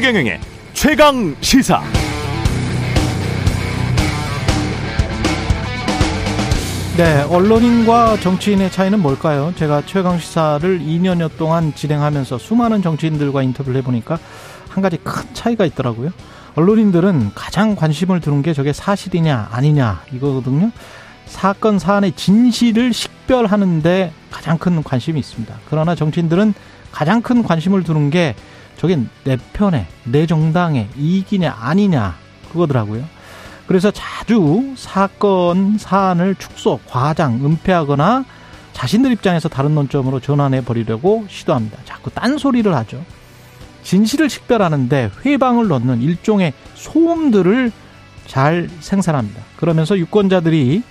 최경영의 최강 시사. 네, 언론인과 정치인의 차이는 뭘까요? 제가 최강 시사를 2년여 동안 진행하면서 수많은 정치인들과 인터뷰를 해보니까 한 가지 큰 차이가 있더라고요. 언론인들은 가장 관심을 두는 게 저게 사실이냐 아니냐 이거거든요. 사건 사안의 진실을 식별하는데 가장 큰 관심이 있습니다. 그러나 정치인들은 가장 큰 관심을 두는 게 저게 내 편에 내 정당의 이익이냐 아니냐 그거더라고요. 그래서 자주 사건 사안을 축소, 과장, 은폐하거나 자신들 입장에서 다른 논점으로 전환해 버리려고 시도합니다. 자꾸 딴소리를 하죠. 진실을 식별하는데 회방을 넣는 일종의 소음들을 잘 생산합니다. 그러면서 유권자들이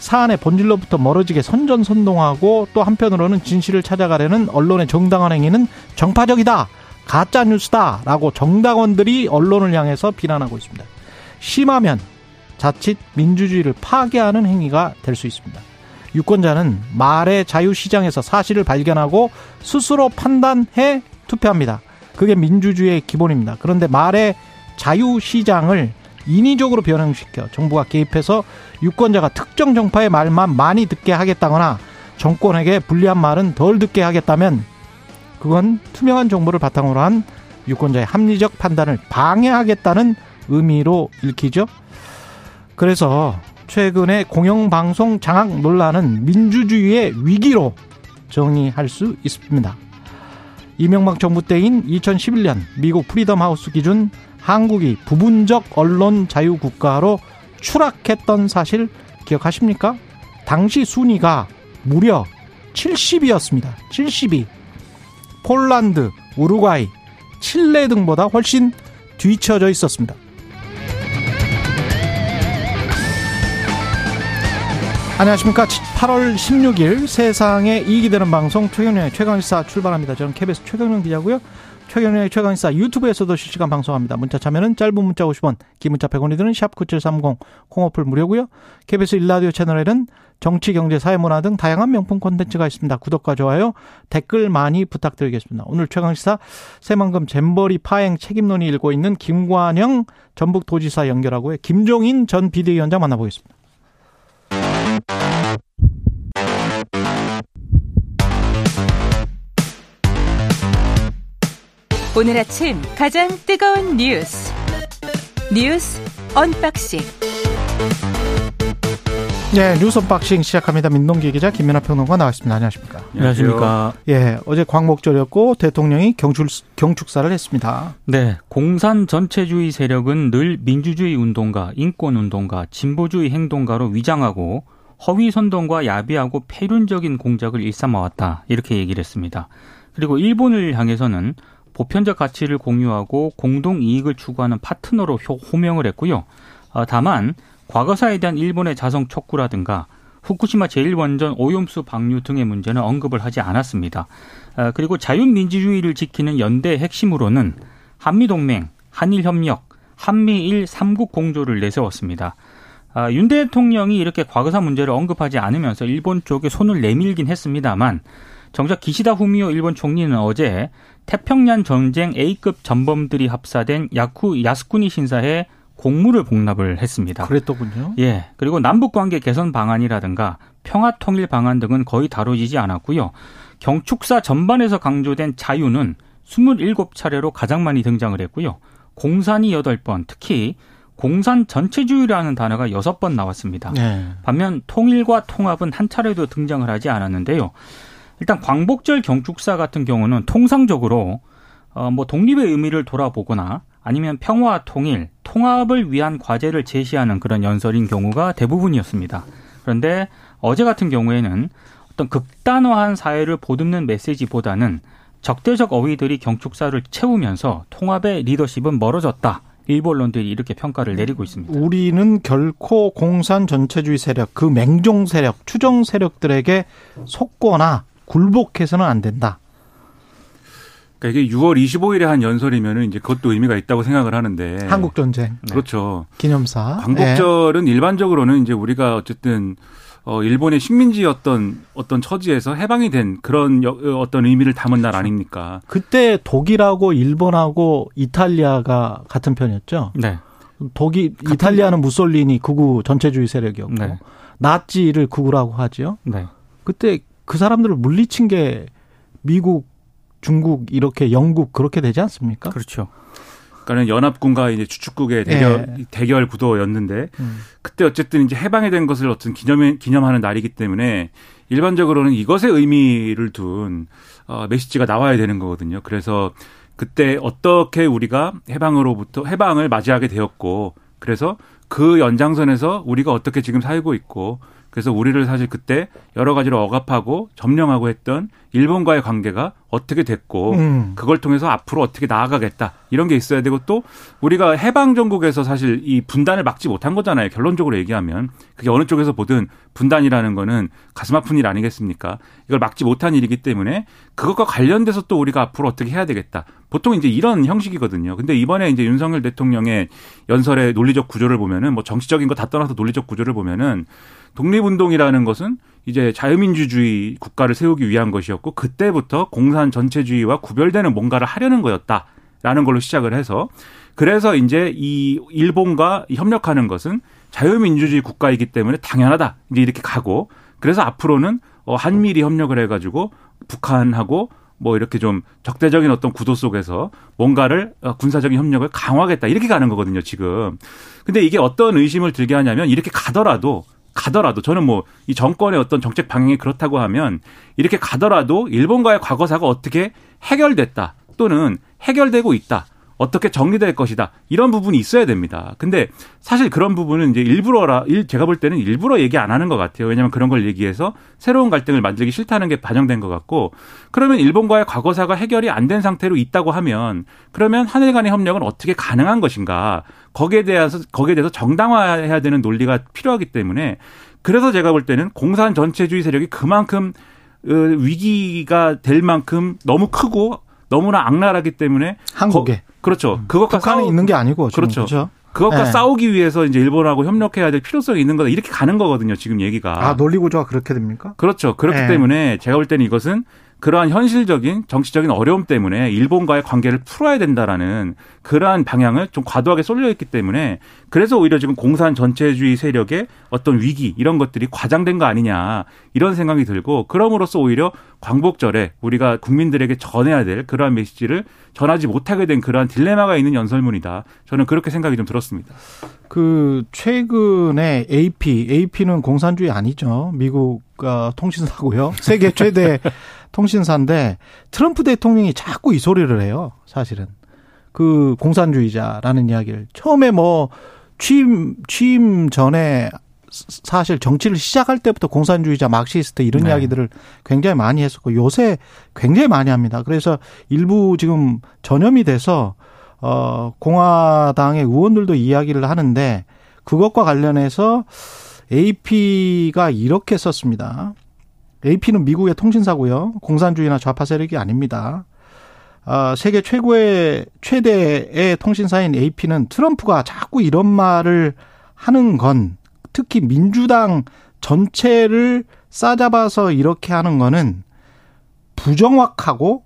사안의 본질로부터 멀어지게 선전선동하고 또 한편으로는 진실을 찾아가려는 언론의 정당한 행위는 정파적이다. 가짜 뉴스다라고 정당원들이 언론을 향해서 비난하고 있습니다. 심하면 자칫 민주주의를 파괴하는 행위가 될 수 있습니다. 유권자는 말의 자유시장에서 사실을 발견하고 스스로 판단해 투표합니다. 그게 민주주의의 기본입니다. 그런데 말의 자유시장을 인위적으로 변형시켜 정부가 개입해서 유권자가 특정 정파의 말만 많이 듣게 하겠다거나 정권에게 불리한 말은 덜 듣게 하겠다면 그건 투명한 정보를 바탕으로 한 유권자의 합리적 판단을 방해하겠다는 의미로 읽히죠. 그래서 최근의 공영방송 장악 논란은 민주주의의 위기로 정의할 수 있습니다. 이명박 정부 때인 2011년 미국 프리덤 하우스 기준 한국이 부분적 언론 자유 국가로 추락했던 사실 기억하십니까? 당시 순위가 무려 70이었습니다. 70이. 폴란드, 우루과이, 칠레 등보다 훨씬 뒤처져 있었습니다. 안녕하십니까. 8월 16일 세상에 이익이 되는 방송 최경련의 최강시사 출발합니다. 저는 KBS 최경련 기자고요. 최경련의 최강시사 유튜브에서도 실시간 방송합니다. 문자 참여는 짧은 문자 50원, 긴 문자 100원이 드는 샵9730 콩어플 무료고요. KBS 일라디오 채널에는 정치, 경제, 사회, 문화 등 다양한 명품 콘텐츠가 있습니다. 구독과 좋아요, 댓글 많이 부탁드리겠습니다. 오늘 최강시사 새만금 잼버리 파행 책임론이 일고 있는 김관영 전북도지사 연결하고요. 김종인 전 비대위원장 만나보겠습니다. 오늘 아침 가장 뜨거운 뉴스 뉴스 unboxing 네, 뉴스 unboxing 시작합니다. 민동기 기자 김민아 평론가 나왔습니다. 안녕하십니까? 안녕하십니까? 예, 어제 광복절이었고 대통령이 경축, 경축사를 했습니다. 네, 공산 전체주의 세력은 늘 민주주의 운동가, 인권 운동가, 진보주의 행동가로 위장하고 허위 선동과 야비하고 패륜적인 공작을 일삼아왔다. 이렇게 얘기를 했습니다. 그리고 일본을 향해서는 보편적 가치를 공유하고 공동 이익을 추구하는 파트너로 호명을 했고요. 어, 다만 과거사에 대한 일본의 자성 촉구라든가 후쿠시마 제1원전 오염수 방류 등의 문제는 언급을 하지 않았습니다. 어, 그리고 자유민주주의를 지키는 연대의 핵심으로는 한미동맹, 한일협력, 한미일 삼국 공조를 내세웠습니다. 아, 윤 대통령이 이렇게 과거사 문제를 언급하지 않으면서 일본 쪽에 손을 내밀긴 했습니다만 정작 기시다 후미오 일본 총리는 어제 태평양 전쟁 A급 전범들이 합사된 야쿠 야스쿠니 신사에 공물을 복납을 했습니다. 그랬더군요. 예. 그리고 남북 관계 개선 방안이라든가 평화 통일 방안 등은 거의 다뤄지지 않았고요. 경축사 전반에서 강조된 자유는 27차례로 가장 많이 등장을 했고요. 공산이 8번, 특히 공산 전체주의라는 단어가 6번 나왔습니다. 네. 반면 통일과 통합은 한 차례도 등장을 하지 않았는데요. 일단 광복절 경축사 같은 경우는 통상적으로 어 뭐 독립의 의미를 돌아보거나 아니면 평화 통일, 통합을 위한 과제를 제시하는 그런 연설인 경우가 대부분이었습니다. 그런데 어제 같은 경우에는 어떤 극단화한 사회를 보듬는 메시지보다는 적대적 어휘들이 경축사를 채우면서 통합의 리더십은 멀어졌다. 일부 언론들이 이렇게 평가를 내리고 있습니다. 우리는 결코 공산 전체주의 세력, 그 맹종 세력, 추정 세력들에게 속거나 굴복해서는 안 된다. 그러니까 이게 6월 25일에 한 연설이면은 이제 그것도 의미가 있다고 생각을 하는데 한국 전쟁 그렇죠 기념사 광복절은 네. 일반적으로는 이제 우리가 어쨌든 어 일본의 식민지였던 어떤 처지에서 해방이 된 그런 여, 어떤 의미를 담은 날 아닙니까? 그때 독일하고 일본하고 이탈리아가 같은 편이었죠. 네. 독일 이탈리아는 무솔리니 극우 전체주의 세력이었고 네. 나치를 극우라고 하지요. 네. 그때 그 사람들을 물리친 게 미국, 중국 이렇게 영국 그렇게 되지 않습니까? 그렇죠. 그러니까는 연합군과 이제 주축국의 대결 대결 구도였는데 음. 그때 어쨌든 이제 해방이 된 것을 어떤 기념 기념하는 날이기 때문에 일반적으로는 이것에 의미를 둔 어, 메시지가 나와야 되는 거거든요. 그래서 그때 어떻게 우리가 해방으로부터 해방을 맞이하게 되었고 그래서 그 연장선에서 우리가 어떻게 지금 살고 있고 그래서 우리를 사실 그때 여러 가지로 억압하고 점령하고 했던 일본과의 관계가 어떻게 됐고 음. 그걸 통해서 앞으로 어떻게 나아가겠다. 이런 게 있어야 되고 또 우리가 해방 전국에서 사실 이 분단을 막지 못한 거잖아요. 결론적으로 얘기하면. 그게 어느 쪽에서 보든 분단이라는 거는 가슴 아픈 일 아니겠습니까? 이걸 막지 못한 일이기 때문에 그것과 관련돼서 또 우리가 앞으로 어떻게 해야 되겠다. 보통 이제 이런 형식이거든요. 근데 이번에 이제 윤석열 대통령의 연설의 논리적 구조를 보면은 뭐 정치적인 거 다 떠나서 논리적 구조를 보면은 독립운동이라는 것은 이제 자유민주주의 국가를 세우기 위한 것이었고 그때부터 공산 전체주의와 구별되는 뭔가를 하려는 거였다라는 걸로 시작을 해서 그래서 이제 이 일본과 협력하는 것은 자유민주주의 국가이기 때문에 당연하다 이제 이렇게 가고 그래서 앞으로는 어 한미리 협력을 해가지고 북한하고 뭐 이렇게 좀 적대적인 어떤 구도 속에서 뭔가를 어, 군사적인 협력을 강화하겠다 이렇게 가는 거거든요 지금. 근데 이게 어떤 의심을 들게 하냐면 이렇게 가더라도 가더라도 저는 뭐 이 정권의 어떤 정책 방향이 그렇다고 하면 이렇게 가더라도 일본과의 과거사가 어떻게 해결됐다 또는 해결되고 있다. 어떻게 정리될 것이다. 이런 부분이 있어야 됩니다. 근데 사실 그런 부분은 이제 일부러라, 제가 볼 때는 일부러 얘기 안 하는 것 같아요. 왜냐하면 그런 걸 얘기해서 새로운 갈등을 만들기 싫다는 게 반영된 것 같고 그러면 일본과의 과거사가 해결이 안 된 상태로 있다고 하면 그러면 한일 간의 협력은 어떻게 가능한 것인가. 거기에 대해서, 거기에 대해서 정당화해야 되는 논리가 필요하기 때문에 그래서 제가 볼 때는 공산 전체주의 세력이 그만큼 어, 위기가 될 만큼 너무 크고 너무나 악랄하기 때문에 한국에 거, 그렇죠. 그것과 북한에 싸우, 있는 게 아니고 그렇죠. 그렇죠. 그것과 네. 싸우기 위해서 이제 일본하고 협력해야 될 필요성이 있는 거다. 이렇게 가는 거거든요. 지금 얘기가. 아 논리 구조가 그렇게 됩니까? 그렇죠. 그렇기 네. 때문에 제가 볼 때는 이것은 그러한 현실적인 정치적인 어려움 때문에 일본과의 관계를 풀어야 된다라는 그러한 방향을 좀 과도하게 쏠려 있기 때문에 그래서 오히려 지금 공산 전체주의 세력의 어떤 위기 이런 것들이 과장된 거 아니냐 이런 생각이 들고 그럼으로써 오히려 광복절에 우리가 국민들에게 전해야 될 그러한 메시지를 전하지 못하게 된 그러한 딜레마가 있는 연설문이다. 저는 그렇게 생각이 좀 들었습니다. 그 최근에 AP, AP는 공산주의 아니죠. 미국 어, 통신사고요. 세계 최대 통신사인데 트럼프 대통령이 자꾸 이 소리를 해요. 사실은 그 공산주의자라는 이야기를 처음에 뭐 취임 취임 전에 사실 정치를 시작할 때부터 공산주의자, 막시스트 이런 네. 이야기들을 굉장히 많이 했었고 요새 굉장히 많이 합니다. 그래서 일부 지금 전염이 돼서 어 공화당의 의원들도 이야기를 하는데 그것과 관련해서 AP가 이렇게 썼습니다. AP는 미국의 통신사고요. 공산주의나 좌파 세력이 아닙니다. 아, 세계 최고의 최대의 통신사인 AP는 트럼프가 자꾸 이런 말을 하는 건 특히 민주당 전체를 싸잡아서 이렇게 하는 거는 부정확하고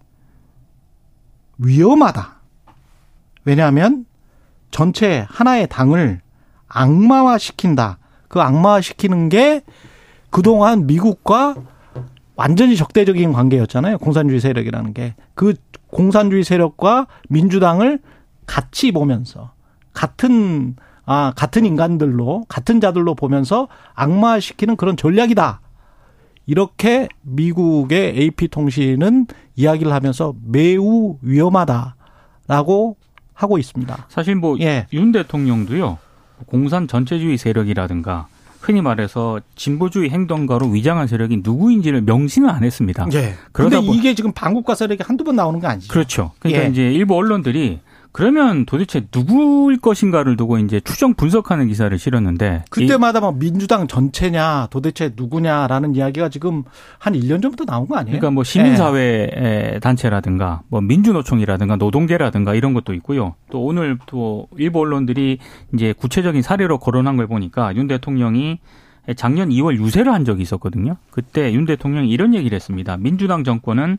위험하다. 왜냐하면 전체 하나의 당을 악마화 시킨다. 그 악마화 시키는 게 그동안 미국과 완전히 적대적인 관계였잖아요. 공산주의 세력이라는 게. 그 공산주의 세력과 민주당을 같이 보면서 같은 아 같은 인간들로 같은 자들로 보면서 악마시키는 그런 전략이다. 이렇게 미국의 AP 통신은 이야기를 하면서 매우 위험하다라고 하고 있습니다. 사실 뭐윤 예. 대통령도요. 공산 전체주의 세력이라든가 흔히 말해서 진보주의 행동가로 위장한 세력이 누구인지를 명시는 안 했습니다. 예. 그런데 보- 이게 지금 반국가 세력이 한두 번 나오는 게 아니죠. 그렇죠. 그러니까 예. 이제 일부 언론들이 그러면 도대체 누구일 것인가를 두고 이제 추정 분석하는 기사를 실었는데 이- 그때마다 뭐 민주당 전체냐 도대체 누구냐라는 이야기가 지금 한 1년 전부터 나온 거 아니에요? 그러니까 뭐 시민사회 단체라든가 뭐 민주노총이라든가 노동계라든가 이런 것도 있고요. 또 오늘 또 일부 언론들이 이제 구체적인 사례로 거론한 걸 보니까 윤 대통령이 작년 2월 유세를 한 적이 있었거든요. 그때 윤 대통령이 이런 얘기를 했습니다. 민주당 정권은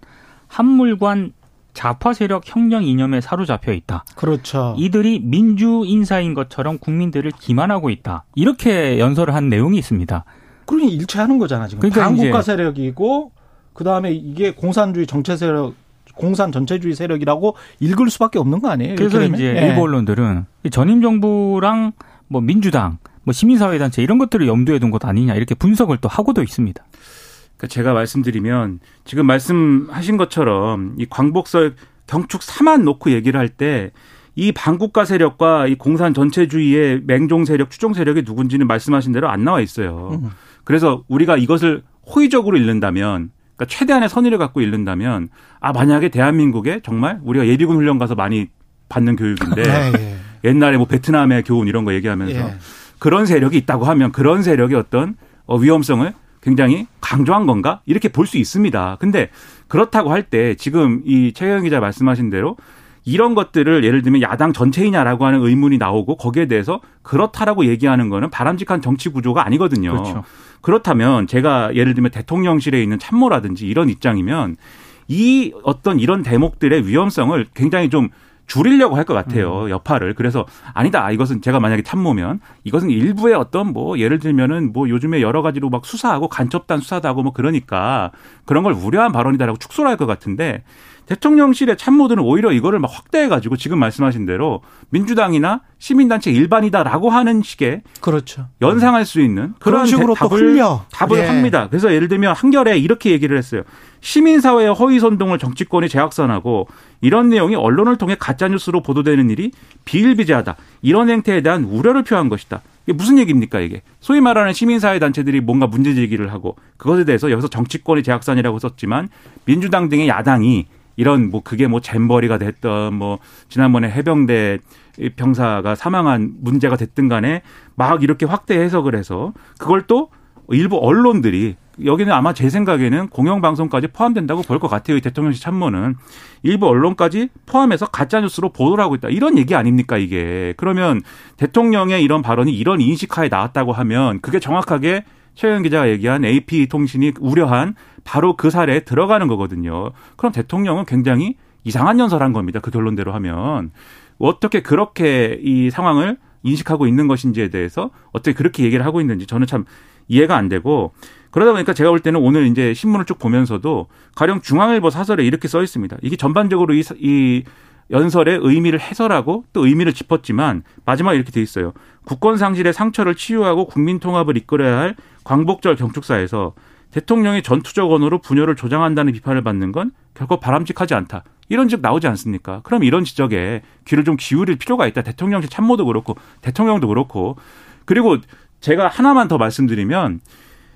한물관 좌파 세력 혁명 이념에 사로잡혀 있다. 그렇죠. 이들이 민주 인사인 것처럼 국민들을 기만하고 있다. 이렇게 연설을 한 내용이 있습니다. 그러니 일치하는 거잖아 지금. 그러니까 반국가 세력이고 그 다음에 이게 공산주의 정체 세력, 공산 전체주의 세력이라고 읽을 수밖에 없는 거 아니에요? 그래서? 이제 예. 일부 언론들은 이 전임 정부랑 뭐 민주당, 뭐 시민사회단체 이런 것들을 염두에 둔 것 아니냐 이렇게 분석을 또 하고도 있습니다. 그러니까 제가 말씀드리면 지금 말씀하신 것처럼 이 광복설 경축 4만 놓고 얘기를 할 때 이 반국가 세력과 이 공산 전체주의의 맹종 세력, 추종 세력이 누군지는 말씀하신 대로 안 나와 있어요. 음. 그래서 우리가 이것을 호의적으로 읽는다면 그러니까 최대한의 선의를 갖고 읽는다면 아 만약에 대한민국에 정말 우리가 예비군 훈련 가서 많이 받는 교육인데 네, 예. 옛날에 뭐 베트남의 교훈 이런 거 얘기하면서 예. 그런 세력이 있다고 하면 그런 세력의 어떤 어, 위험성을 굉장히 강조한 건가 이렇게 볼 수 있습니다. 근데 그렇다고 할 때 지금 이 최경 기자 말씀하신 대로 이런 것들을 예를 들면 야당 전체이냐라고 하는 의문이 나오고 거기에 대해서 그렇다라고 얘기하는 거는 바람직한 정치 구조가 아니거든요. 그렇죠. 그렇다면 제가 예를 들면 대통령실에 있는 참모라든지 이런 입장이면 이 어떤 이런 대목들의 위험성을 굉장히 좀 줄이려고 할 것 같아요. 여파를. 그래서 아니다. 이것은 제가 만약에 참모면 이것은 일부의 어떤 뭐 예를 들면은 뭐 요즘에 여러 가지로 막 수사하고 간첩단 수사도 하고 뭐 그러니까 그런 걸 우려한 발언이다라고 축소를 할 것 같은데 대통령실의 참모들은 오히려 이거를 막 확대해 가지고 지금 말씀하신 대로 민주당이나 시민단체 일반이다라고 하는 식의 그렇죠. 연상할 수 있는 그런 그런 식으로 대- 또 답을, 흘려. 답을 예. 합니다. 그래서 예를 들면 한결에 이렇게 얘기를 했어요. 시민사회의 허위 선동을 정치권이 재확산하고 이런 내용이 언론을 통해 가짜뉴스로 보도되는 일이 비일비재하다. 이런 행태에 대한 우려를 표한 것이다. 이게 무슨 얘기입니까 이게? 소위 말하는 시민사회 단체들이 뭔가 문제 제기를 하고 그것에 대해서 여기서 정치권의 재확산이라고 썼지만 민주당 등의 야당이 이런 뭐 그게 뭐 잼버리가 됐던 뭐 지난번에 해병대 병사가 사망한 문제가 됐든 간에 막 이렇게 확대 해석을 해서 그걸 또 일부 언론들이 여기는 아마 제 생각에는 공영방송까지 포함된다고 볼 것 같아요. 이 대통령실 참모는 일부 언론까지 포함해서 가짜뉴스로 보도를 하고 있다. 이런 얘기 아닙니까 이게. 그러면 대통령의 이런 발언이 이런 인식하에 나왔다고 하면 그게 정확하게 최영 기자가 얘기한 AP통신이 우려한 바로 그 사례에 들어가는 거거든요. 그럼 대통령은 굉장히 이상한 연설한 겁니다. 그 결론대로 하면. 어떻게 그렇게 이 상황을 인식하고 있는 것인지에 대해서 어떻게 그렇게 얘기를 하고 있는지 저는 참 이해가 안 되고 그러다 보니까 제가 볼 때는 오늘 이제 신문을 쭉 보면서도 가령 중앙일보 사설에 이렇게 써 있습니다. 이게 전반적으로 이, 이 연설의 의미를 해설하고 또 의미를 짚었지만 마지막에 이렇게 돼 있어요. 국권 상실의 상처를 치유하고 국민 통합을 이끌어야 할 광복절 경축사에서 대통령의 전투적 언어로 분열을 조장한다는 비판을 받는 건 결코 바람직하지 않다. 이런 즉 나오지 않습니까? 그럼 이런 지적에 귀를 좀 기울일 필요가 있다. 대통령실 참모도 그렇고 대통령도 그렇고 그리고 제가 하나만 더 말씀드리면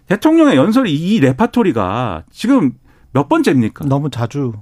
대통령의 연설 이 레파토리가 지금 몇 번째입니까? 너무 자주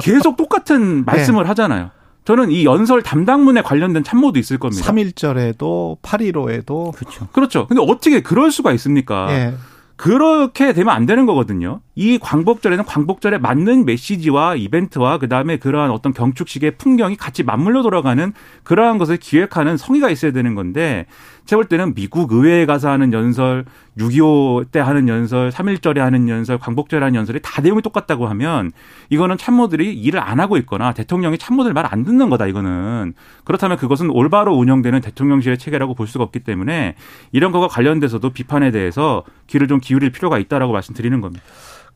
계속 똑같은 말씀을 하잖아요. 저는 이 연설 담당문에 관련된 참모도 있을 겁니다. 3.1절에도 8.15에도 그렇죠. 그렇죠. 근데 어떻게 그럴 수가 있습니까? 예. 그렇게 되면 안 되는 거거든요. 이 광복절에는 광복절에 맞는 메시지와 이벤트와 그다음에 그러한 어떤 경축식의 풍경이 같이 맞물려 돌아가는 그러한 것을 기획하는 성의가 있어야 되는 건데 제가 볼 때는 미국 의회에 가서 하는 연설, 6.25 때 하는 연설, 3.1절에 하는 연설, 광복절에 하는 연설이 다 내용이 똑같다고 하면 이거는 참모들이 일을 안 하고 있거나 대통령이 참모들 말 안 듣는 거다 이거는. 그렇다면 그것은 올바로 운영되는 대통령실의 체계라고 볼 수가 없기 때문에 이런 거가 관련돼서도 비판에 대해서 귀를 좀 기울일 필요가 있다라고 말씀드리는 겁니다.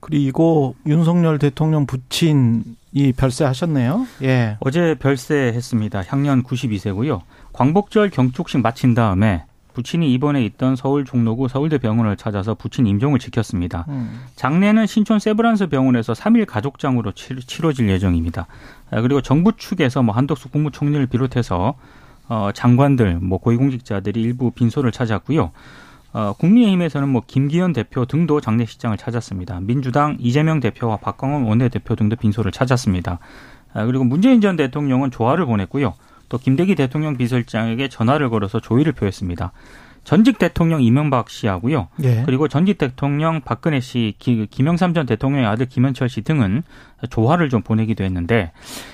그리고 윤석열 대통령 부친이 별세하셨네요. 예. 어제 별세했습니다. 향년 92세고요. 광복절 경축식 마친 다음에 부친이 입원해 있던 서울 종로구 서울대 병원을 찾아서 부친 임종을 지켰습니다. 음. 장례는 신촌 세브란스 병원에서 3일 가족장으로 치- 치러질 예정입니다. 아, 그리고 정부 측에서 뭐 한덕수 국무총리를 비롯해서 어, 장관들, 뭐 고위공직자들이 일부 빈소를 찾았고요. 어, 국민의힘에서는 뭐 김기현 대표 등도 장례식장을 찾았습니다. 민주당 이재명 대표와 박광원 원내대표 등도 빈소를 찾았습니다. 아, 그리고 문재인 전 대통령은 조화를 보냈고요. 또 김대기 대통령 비서실장에게 전화를 걸어서 조의를 표했습니다. 전직 대통령 이명박 씨하고요. 예. 그리고 전직 대통령 박근혜 씨, 김영삼 전 대통령의 아들 김현철 씨 등은 조화를 좀 보내기도 했는데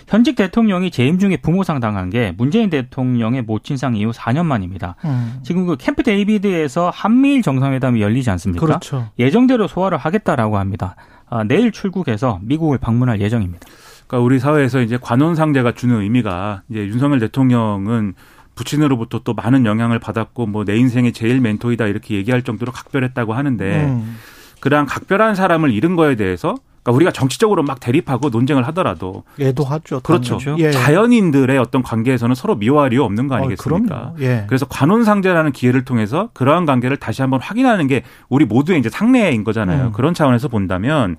현직 대통령이 재임 중에 부모상 당한 게 문재인 대통령의 모친상 이후 4년 만입니다. 음. 지금 그 캠프 데이비드에서 한미일 정상회담이 열리지 않습니까? 그렇죠. 예정대로 소화를 하겠다라고 합니다. 아, 내일 출국해서 미국을 방문할 예정입니다. 그러니까 우리 사회에서 이제 관원상제가 주는 의미가 이제 윤석열 대통령은 부친으로부터 또 많은 영향을 받았고 뭐 내 인생의 제일 멘토이다 이렇게 얘기할 정도로 각별했다고 하는데 음. 그러한 각별한 사람을 잃은 거에 대해서 그러니까 우리가 정치적으로 막 대립하고 논쟁을 하더라도 애도하죠. 그렇죠. 예. 자연인들의 어떤 관계에서는 서로 미워할 이유 없는 거 어, 아니겠습니까? 어, 예. 그래서 관혼상제라는 기회를 통해서 그러한 관계를 다시 한번 확인하는 게 우리 모두의 이제 상례인 거잖아요. 음. 그런 차원에서 본다면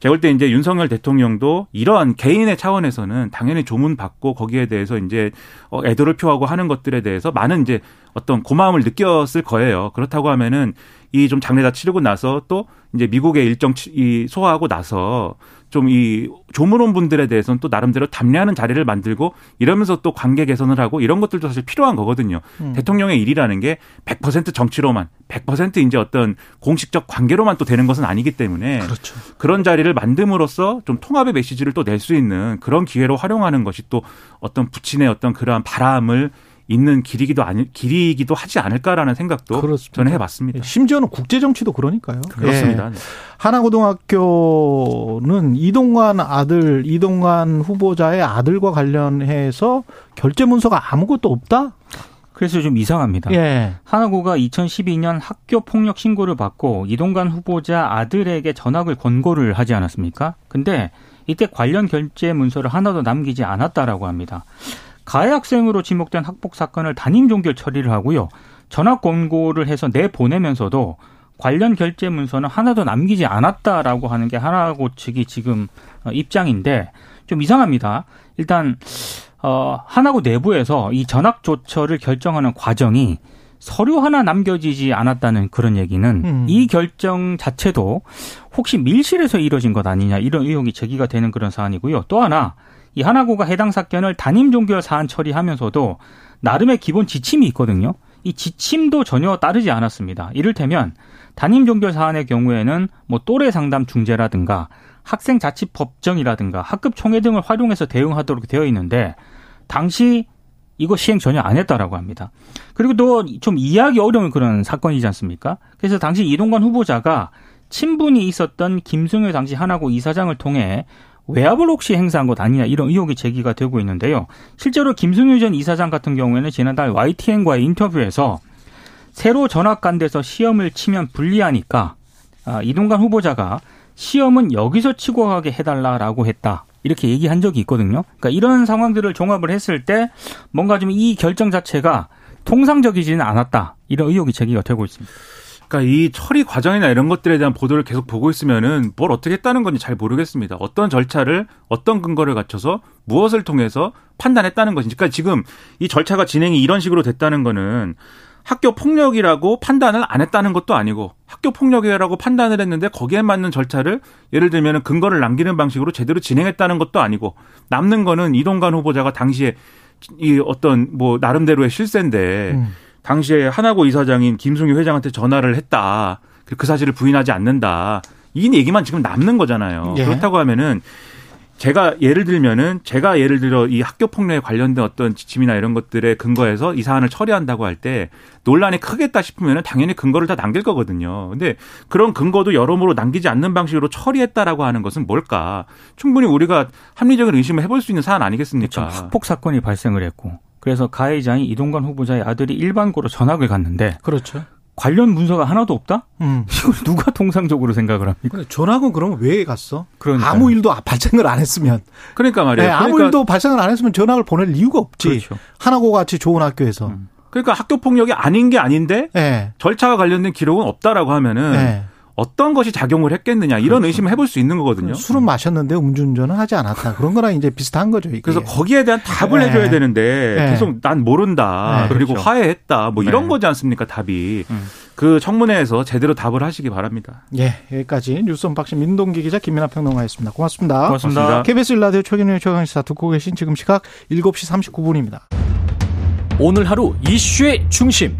제가 볼 때 이제 윤석열 대통령도 이러한 개인의 차원에서는 당연히 조문 받고 거기에 대해서 이제 어, 애도를 표하고 하는 것들에 대해서 많은 이제 어떤 고마움을 느꼈을 거예요. 그렇다고 하면은 이 좀 장례 다 치르고 나서 또 이제 미국의 일정 이 소화하고 나서 좀 이 조문원 분들에 대해서는 또 나름대로 담례하는 자리를 만들고 이러면서 또 관계 개선을 하고 이런 것들도 사실 필요한 거거든요. 음. 대통령의 일이라는 게 100% 정치로만 100% 이제 어떤 공식적 관계로만 또 되는 것은 아니기 때문에 그렇죠. 그런 자리를 만듦으로써 좀 통합의 메시지를 또 낼 수 있는 그런 기회로 활용하는 것이 또 어떤 부친의 어떤 그러한 바람을 있는 길이기도 아니 길이기도 하지 않을까라는 생각도 그렇습니다. 저는 해봤습니다. 예, 심지어는 국제 정치도 그러니까요. 그렇습니다. 예. 하나고등학교는 이동관 아들 이동관 후보자의 아들과 관련해서 결재 문서가 아무것도 없다. 그래서 좀 이상합니다. 예. 하나고가 2012년 학교 폭력 신고를 받고 이동관 후보자 아들에게 전학을 권고를 하지 않았습니까? 근데 이때 관련 결재 문서를 하나도 남기지 않았다라고 합니다. 가해 학생으로 지목된 학폭 사건을 담임 종결 처리를 하고요. 전학 권고를 해서 내보내면서도 관련 결제 문서는 하나도 남기지 않았다라고 하는 게 하나고 측이 지금 어, 입장인데 좀 이상합니다. 일단 어 하나고 내부에서 이 전학 조처를 결정하는 과정이 서류 하나 남겨지지 않았다는 그런 얘기는 음. 이 결정 자체도 혹시 밀실에서 이뤄진 것 아니냐 이런 의혹이 제기가 되는 그런 사안이고요. 또 하나 이 하나고가 해당 사건을 담임 종결 사안 처리하면서도 나름의 기본 지침이 있거든요. 이 지침도 전혀 따르지 않았습니다. 이를테면 담임 종결 사안의 경우에는 뭐 또래 상담 중재라든가 학생 자치 법정이라든가 학급 총회 등을 활용해서 대응하도록 되어 있는데 당시 이거 시행 전혀 안 했다라고 합니다. 그리고 또 좀 이해하기 어려운 그런 사건이지 않습니까? 그래서 당시 이동관 후보자가 친분이 있었던 김승효 당시 하나고 이사장을 통해 외압을 혹시 행사한 것 아니냐 이런 의혹이 제기가 되고 있는데요. 실제로 김승유 전 이사장 같은 경우에는 지난달 YTN과의 인터뷰에서 새로 전학 간 데서 시험을 치면 불리하니까 아, 이동관 후보자가 시험은 여기서 치고 가게 해달라라고 했다. 이렇게 얘기한 적이 있거든요. 그러니까 이런 상황들을 종합을 했을 때 뭔가 좀 이 결정 자체가 통상적이지는 않았다. 이런 의혹이 제기가 되고 있습니다. 그러니까 이 처리 과정이나 이런 것들에 대한 보도를 계속 보고 있으면은 뭘 어떻게 했다는 건지 잘 모르겠습니다. 어떤 절차를 어떤 근거를 갖춰서 무엇을 통해서 판단했다는 것인지. 그러니까 지금 이 절차가 진행이 이런 식으로 됐다는 거는 학교 폭력이라고 판단을 안 했다는 것도 아니고 학교 폭력이라고 판단을 했는데 거기에 맞는 절차를 예를 들면 근거를 남기는 방식으로 제대로 진행했다는 것도 아니고 남는 거는 이동관 후보자가 당시에 이 어떤 뭐 나름대로의 실세인데 음. 당시에 하나고 이사장인 김승유 회장한테 전화를 했다. 그 사실을 부인하지 않는다. 이 얘기만 지금 남는 거잖아요. 예. 그렇다고 하면은 제가 예를 들면은 제가 예를 들어 이 학교 폭력에 관련된 어떤 지침이나 이런 것들에 근거해서 이 사안을 처리한다고 할 때 논란이 크겠다 싶으면은 당연히 근거를 다 남길 거거든요. 근데 그런 근거도 여러모로 남기지 않는 방식으로 처리했다라고 하는 것은 뭘까? 충분히 우리가 합리적인 의심을 해볼 수 있는 사안 아니겠습니까? 그렇죠. 학폭 사건이 발생을 했고 그래서 가해자인 이동관 후보자의 아들이 일반고로 전학을 갔는데 그렇죠. 관련 문서가 하나도 없다? 음. 이걸 누가 통상적으로 생각을 합니까? 전학은 그러면 왜 갔어? 그러니까요. 아무 일도 발생을 안 했으면. 그러니까 말이에요. 네, 아무 그러니까. 일도 발생을 안 했으면 전학을 보낼 이유가 없지. 그렇죠. 하나고 같이 좋은 학교에서. 음. 그러니까 학교 폭력이 아닌 게 아닌데 네. 절차와 관련된 기록은 없다라고 하면은 네. 어떤 것이 작용을 했겠느냐 이런 그렇죠. 의심을 해볼 수 있는 거거든요. 술은 마셨는데 음주운전은 하지 않았다. 그런 거랑 이제 비슷한 거죠. 이게. 그래서 거기에 대한 답을 네. 해줘야 되는데 네. 계속 난 모른다. 네. 그리고 그렇죠. 화해했다. 뭐 이런 네. 거지 않습니까? 답이. 음. 그 청문회에서 제대로 답을 하시기 바랍니다. 예, 여기까지 뉴스 언박싱 민동기 기자 김민아 평론가였습니다. 고맙습니다. 고맙습니다. KBS 일라디오 최경영의 최강시사 듣고 계신 지금 시각 7시 39분입니다. 오늘 하루 이슈의 중심.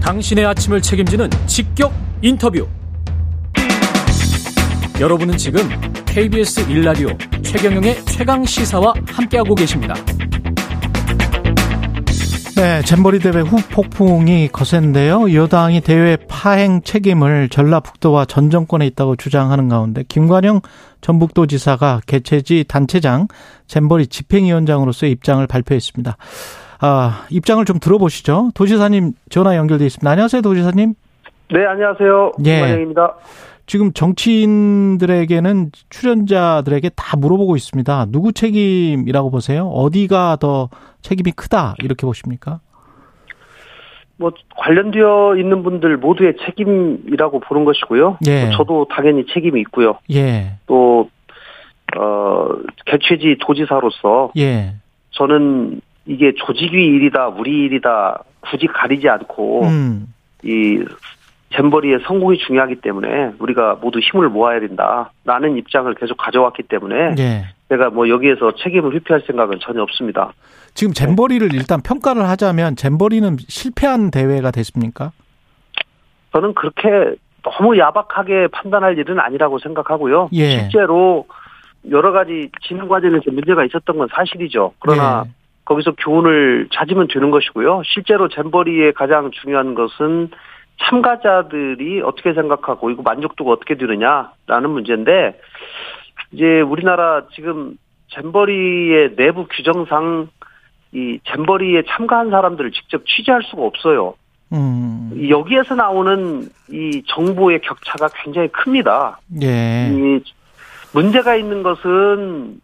당신의 아침을 책임지는 직격 인터뷰. 여러분은 지금 KBS 1라디오 최경영의 최강 시사와 함께하고 계십니다. 네, 잼버리 대회 후 폭풍이 거센데요. 여당이 대회 파행 책임을 전라북도와 전 정권에 있다고 주장하는 가운데 김관영 전북도지사가 개최지 단체장 잼버리 집행위원장으로서의 입장을 발표했습니다. 아, 입장을 좀 들어보시죠. 도지사님 전화 연결돼 있습니다. 안녕하세요, 도지사님. 네, 안녕하세요. 예. 김관영입니다. 지금 정치인들에게는 출연자들에게 다 물어보고 있습니다. 누구 책임이라고 보세요? 어디가 더 책임이 크다 이렇게 보십니까? 뭐 관련되어 있는 분들 모두의 책임이라고 보는 것이고요. 예. 뭐 저도 당연히 책임이 있고요. 예, 또 어, 개최지 도지사로서 예, 저는 이게 조직위 일이다, 우리 일이다 굳이 가리지 않고 음, 이 잼버리의 성공이 중요하기 때문에 우리가 모두 힘을 모아야 된다라는 입장을 계속 가져왔기 때문에 예. 제가 뭐 여기에서 책임을 회피할 생각은 전혀 없습니다. 지금 잼버리를 일단 평가를 하자면 잼버리는 실패한 대회가 됐습니까? 저는 그렇게 너무 야박하게 판단할 일은 아니라고 생각하고요. 예. 실제로 여러 가지 진행 과정에서 문제가 있었던 건 사실이죠. 그러나 예. 거기서 교훈을 찾으면 되는 것이고요. 실제로 잼버리의 가장 중요한 것은 참가자들이 어떻게 생각하고 이거 만족도가 어떻게 되느냐라는 문제인데 이제 우리나라 지금 잼버리의 내부 규정상 이 잼버리에 참가한 사람들을 직접 취재할 수가 없어요. 음, 이 여기에서 나오는 이 정보의 격차가 굉장히 큽니다. 예, 이 문제가 있는 것은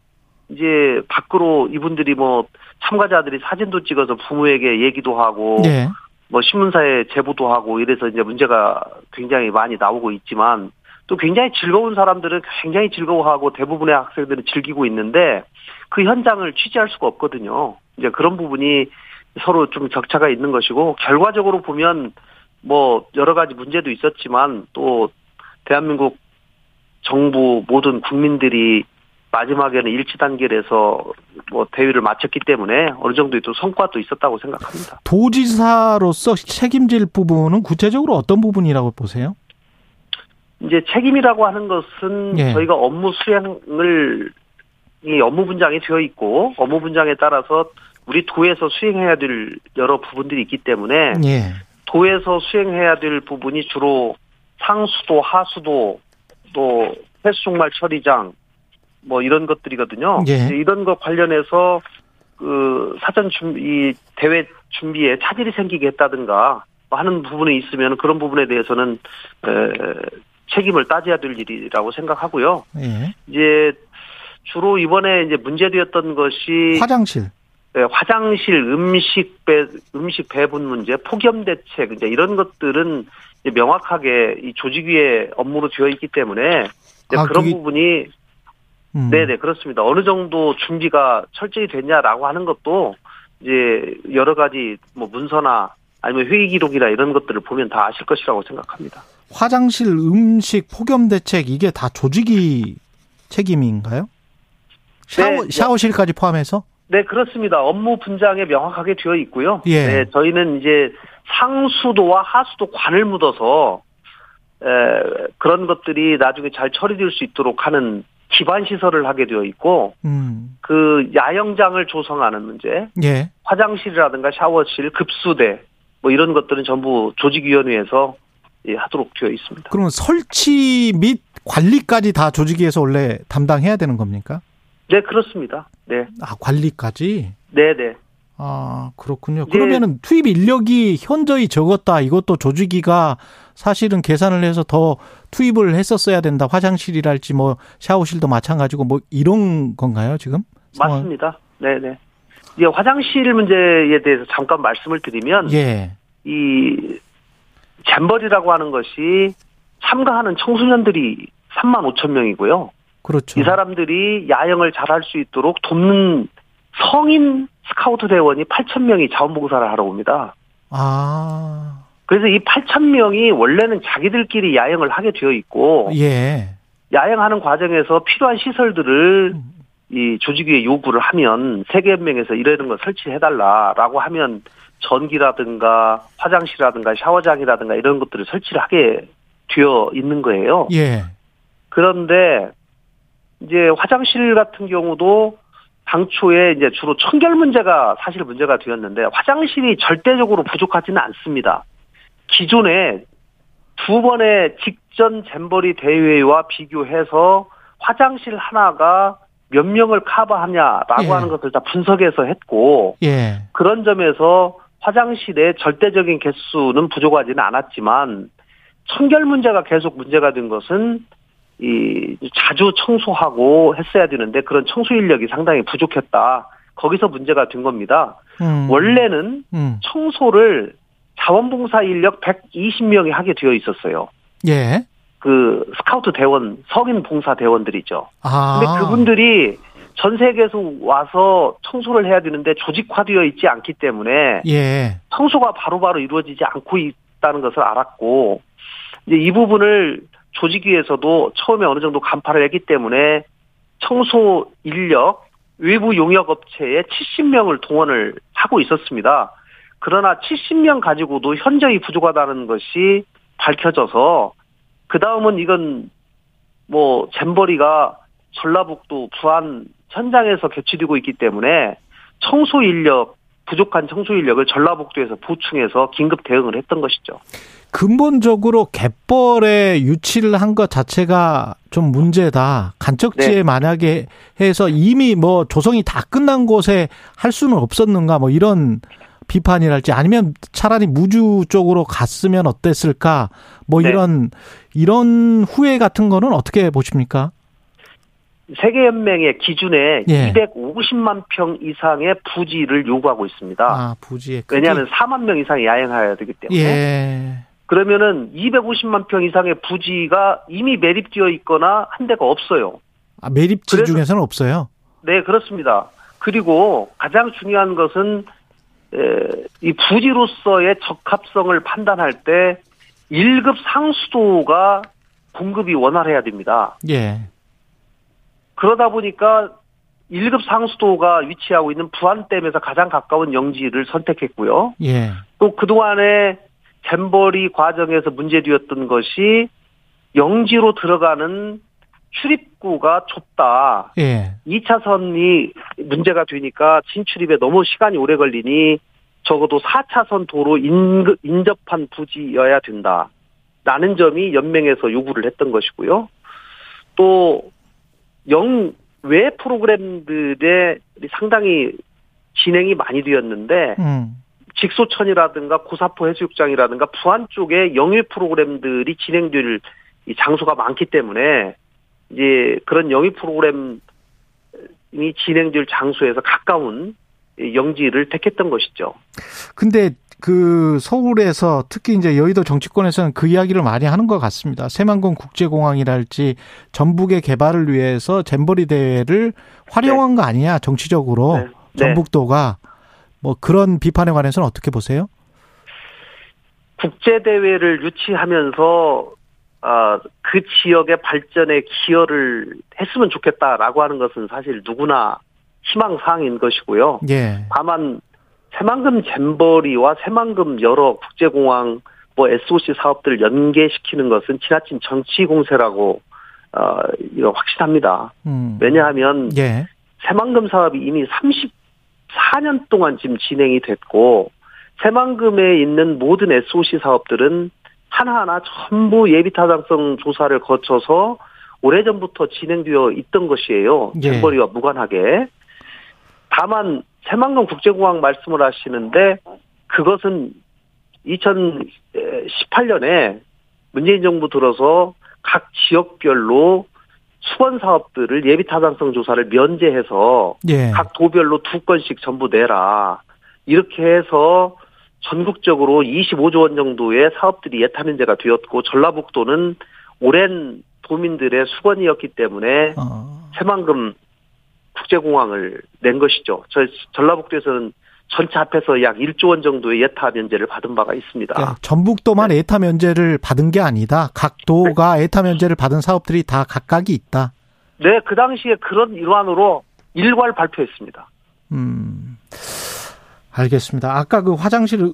이제 밖으로 이분들이 뭐 참가자들이 사진도 찍어서 부모에게 얘기도 하고 예, 뭐 신문사에 제보도 하고 이래서 이제 문제가 굉장히 많이 나오고 있지만 또 굉장히 즐거운 사람들은 굉장히 즐거워하고 대부분의 학생들은 즐기고 있는데 그 현장을 취재할 수가 없거든요. 이제 그런 부분이 서로 좀 격차가 있는 것이고 결과적으로 보면 뭐 여러 가지 문제도 있었지만 또 대한민국 정부 모든 국민들이 마지막에는 일치 단결해서 뭐 대회를 마쳤기 때문에 어느 정도의 또 성과도 있었다고 생각합니다. 도지사로서 책임질 부분은 구체적으로 어떤 부분이라고 보세요? 이제 책임이라고 하는 것은 예. 저희가 업무 수행을 이 업무 분장이 되어 있고 업무 분장에 따라서 우리 도에서 수행해야 될 여러 부분들이 있기 때문에 예, 도에서 수행해야 될 부분이 주로 상수도, 하수도, 또 폐수종말 처리장 뭐 이런 것들이거든요. 예. 이런 것 관련해서 그 사전 준비 대회 준비에 차질이 생기게 했다든가 뭐 하는 부분이 있으면 그런 부분에 대해서는 에, 책임을 따져야 될 일이라고 생각하고요. 예. 이제 주로 이번에 이제 문제되었던 것이 화장실. 네, 화장실, 음식 배, 음식 배분 문제, 폭염 대책, 이제 이런 것들은 이제 명확하게 이 조직위의 업무로 되어 있기 때문에 아, 그런 부분이 음. 네네 그렇습니다. 어느 정도 준비가 철저히 됐냐라고 하는 것도 이제 여러 가지 뭐 문서나 아니면 회의 기록이나 이런 것들을 보면 다 아실 것이라고 생각합니다. 화장실, 음식, 폭염 대책 이게 다 조직이 책임인가요? 샤워, 네, 샤워실까지 포함해서? 네, 그렇습니다. 업무 분장에 명확하게 되어 있고요. 예. 네, 저희는 이제 상수도와 하수도 관을 묻어서 에, 그런 것들이 나중에 잘 처리될 수 있도록 하는 기반 시설을 하게 되어 있고 음. 그 야영장을 조성하는 문제, 예. 화장실이라든가 샤워실, 급수대 뭐 이런 것들은 전부 조직위원회에서 예, 하도록 되어 있습니다. 그러면 설치 및 관리까지 다 조직위에서 원래 담당해야 되는 겁니까? 네, 그렇습니다. 네, 아, 관리까지? 네, 네. 아, 그렇군요. 예. 그러면은 투입 인력이 현저히 적었다. 이것도 조직위가 사실은 계산을 해서 더 투입을 했었어야 된다. 화장실이랄지 뭐 샤워실도 마찬가지고 뭐 이런 건가요, 지금? 상황? 맞습니다. 네, 네. 이제 화장실 문제에 대해서 잠깐 말씀을 드리면 예. 이 잼버리라고 하는 것이 참가하는 청소년들이 3만 5천 명이고요. 그렇죠. 이 사람들이 야영을 잘할 수 있도록 돕는 성인 스카우트 대원이 8천 명이 자원봉사를 하러 옵니다. 아, 그래서 이 8천 명이 원래는 자기들끼리 야영을 하게 되어 있고 예. 야영하는 과정에서 필요한 시설들을 이 조직위에 요구를 하면 세계연맹에서 이러는 거 설치해달라라고 하면 전기라든가 화장실이라든가 샤워장이라든가 이런 것들을 설치를 하게 되어 있는 거예요. 예. 그런데 이제 화장실 같은 경우도 당초에 이제 주로 청결 문제가 사실 문제가 되었는데 화장실이 절대적으로 부족하지는 않습니다. 기존에 두 번의 직전 잼버리 대회와 비교해서 화장실 하나가 몇 명을 커버하냐라고 예. 하는 것을 다 분석해서 했고 예. 그런 점에서 화장실의 절대적인 개수는 부족하지는 않았지만 청결 문제가 계속 문제가 된 것은 이 자주 청소하고 했어야 되는데 그런 청소 인력이 상당히 부족했다. 거기서 문제가 된 겁니다. 음. 원래는 음. 청소를 자원봉사 인력 120명이 하게 되어 있었어요. 예. 그 스카우트 대원, 성인 봉사 대원들이죠. 아. 근데 그분들이 전 세계에서 와서 청소를 해야 되는데 조직화되어 있지 않기 때문에 예. 청소가 바로바로 이루어지지 않고 있다는 것을 알았고 이제 이 부분을 조직위에서도 처음에 어느 정도 간파를 했기 때문에 청소 인력 외부 용역 업체에 70명을 동원을 하고 있었습니다. 그러나 70명 가지고도 현저히 부족하다는 것이 밝혀져서 그 다음은 이건 뭐 잼버리가 전라북도 부안 현장에서 개최되고 있기 때문에 청소 인력 부족한 청소 인력을 전라북도에서 보충해서 긴급 대응을 했던 것이죠. 근본적으로 갯벌에 유치를 한 것 자체가 좀 문제다. 간척지에 네. 만약에 해서 이미 뭐 조성이 다 끝난 곳에 할 수는 없었는가 뭐 이런 비판이랄지 아니면 차라리 무주 쪽으로 갔으면 어땠을까 뭐 네. 이런 이런 후회 같은 거는 어떻게 보십니까? 세계연맹의 기준에 예. 250만 평 이상의 부지를 요구하고 있습니다. 아, 부지에 크기. 왜냐하면 4만 명 이상이 야영해야 되기 때문에. 예. 그러면은 250만 평 이상의 부지가 이미 매립되어 있거나 한 데가 없어요. 아, 매립지 그래서- 중에서는 없어요. 네, 그렇습니다. 그리고 가장 중요한 것은 에, 이 부지로서의 적합성을 판단할 때 1급 상수도가 공급이 원활해야 됩니다. 예. 그러다 보니까 1급 상수도가 위치하고 있는 부안댐에서 가장 가까운 영지를 선택했고요. 예. 또 그동안에 잼버리 과정에서 문제되었던 것이 영지로 들어가는 출입구가 좁다. 예. 2차선이 문제가 되니까 진출입에 너무 시간이 오래 걸리니 적어도 4차선 도로 인, 인접한 부지여야 된다. 라는 점이 연맹에서 요구를 했던 것이고요. 또, 영, 외 프로그램들의 상당히 진행이 많이 되었는데, 음. 직소천이라든가 고사포 해수욕장이라든가 부안 쪽에 영유 프로그램들이 진행될 이 장소가 많기 때문에 이제 그런 영유 프로그램이 진행될 장소에서 가까운 이 영지를 택했던 것이죠. 근데 그 서울에서 특히 이제 여의도 정치권에서는 그 이야기를 많이 하는 것 같습니다. 새만금 국제공항이랄지 전북의 개발을 위해서 잼버리 대회를 활용한 거 아니냐 정치적으로 네. 네. 전북도가 뭐 그런 비판에 관해서는 어떻게 보세요? 국제 대회를 유치하면서 아, 그 지역의 발전에 기여를 했으면 좋겠다라고 하는 것은 사실 누구나 희망 사항인 것이고요. 예. 다만 새만금 잼버리와 새만금 여러 국제공항 뭐 SOC 사업들을 연계시키는 것은 지나친 정치 공세라고 어 이거 확실합니다. 음. 왜냐하면 예. 새만금 사업이 이미 34년 동안 지금 진행이 됐고 새만금에 있는 모든 SOC 사업들은 하나하나 전부 예비 타당성 조사를 거쳐서 오래전부터 진행되어 있던 것이에요. 예. 잼버리와 무관하게. 다만 새만금 국제공항 말씀을 하시는데 그것은 2018년에 문재인 정부 들어서 각 지역별로 수건 사업들을 예비 타당성 조사를 면제해서 예. 각 도별로 두 건씩 전부 내라. 이렇게 해서 전국적으로 25조 원 정도의 사업들이 예타 면제가 되었고 전라북도는 오랜 도민들의 수건이었기 때문에 어. 새만금 국제공항을 낸 것이죠. 저 전라북도에서는 전체 합해서 약 1조 원 정도의 예타 면제를 받은 바가 있습니다. 그러니까 전북도만 에타 면제를 받은 게 아니다. 각 도가 에타 면제를 받은 사업들이 다 각각이 있다. 네, 그 당시에 그런 일환으로 일괄 발표했습니다. 음. 알겠습니다. 아까 그 화장실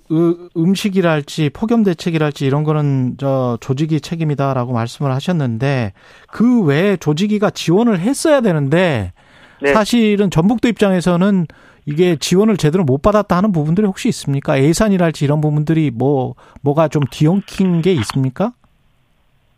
음식이랄지 폭염 대책이랄지 이런 거는 저 조직이 책임이다라고 말씀을 하셨는데 그 외에 조직이가 지원을 했어야 되는데 네. 사실은 전북도 입장에서는 이게 지원을 제대로 못 받았다 하는 부분들이 혹시 있습니까? 예산이랄지 이런 부분들이 뭐 뭐가 좀 뒤엉킨 게 있습니까?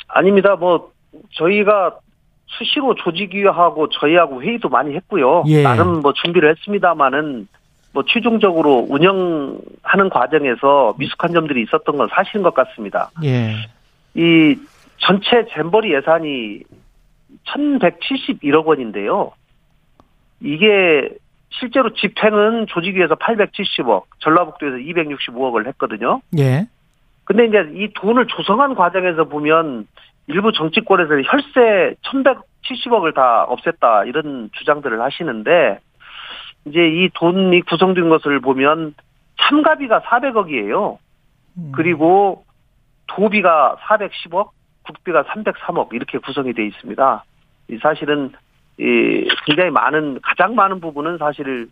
아닙니다. 뭐 저희가 수시로 조직위하고 저희하고 회의도 많이 했고요. 예. 나름 뭐 준비를 했습니다마는 뭐 최종적으로 운영하는 과정에서 미숙한 점들이 있었던 건 사실인 것 같습니다. 예. 이 전체 잼버리 예산이 1171억 원인데요. 이게 실제로 집행은 조직위에서 870억, 전라북도에서 265억을 했거든요. 예. 근데 이제 이 돈을 조성한 과정에서 보면 일부 정치권에서 혈세 1170억을 다 없앴다 이런 주장들을 하시는데 이제 이 돈이 구성된 것을 보면 참가비가 400억이에요. 음. 그리고 도비가 410억, 국비가 303억 이렇게 구성이 돼 있습니다. 사실은 이 굉장히 많은 가장 많은 부분은 사실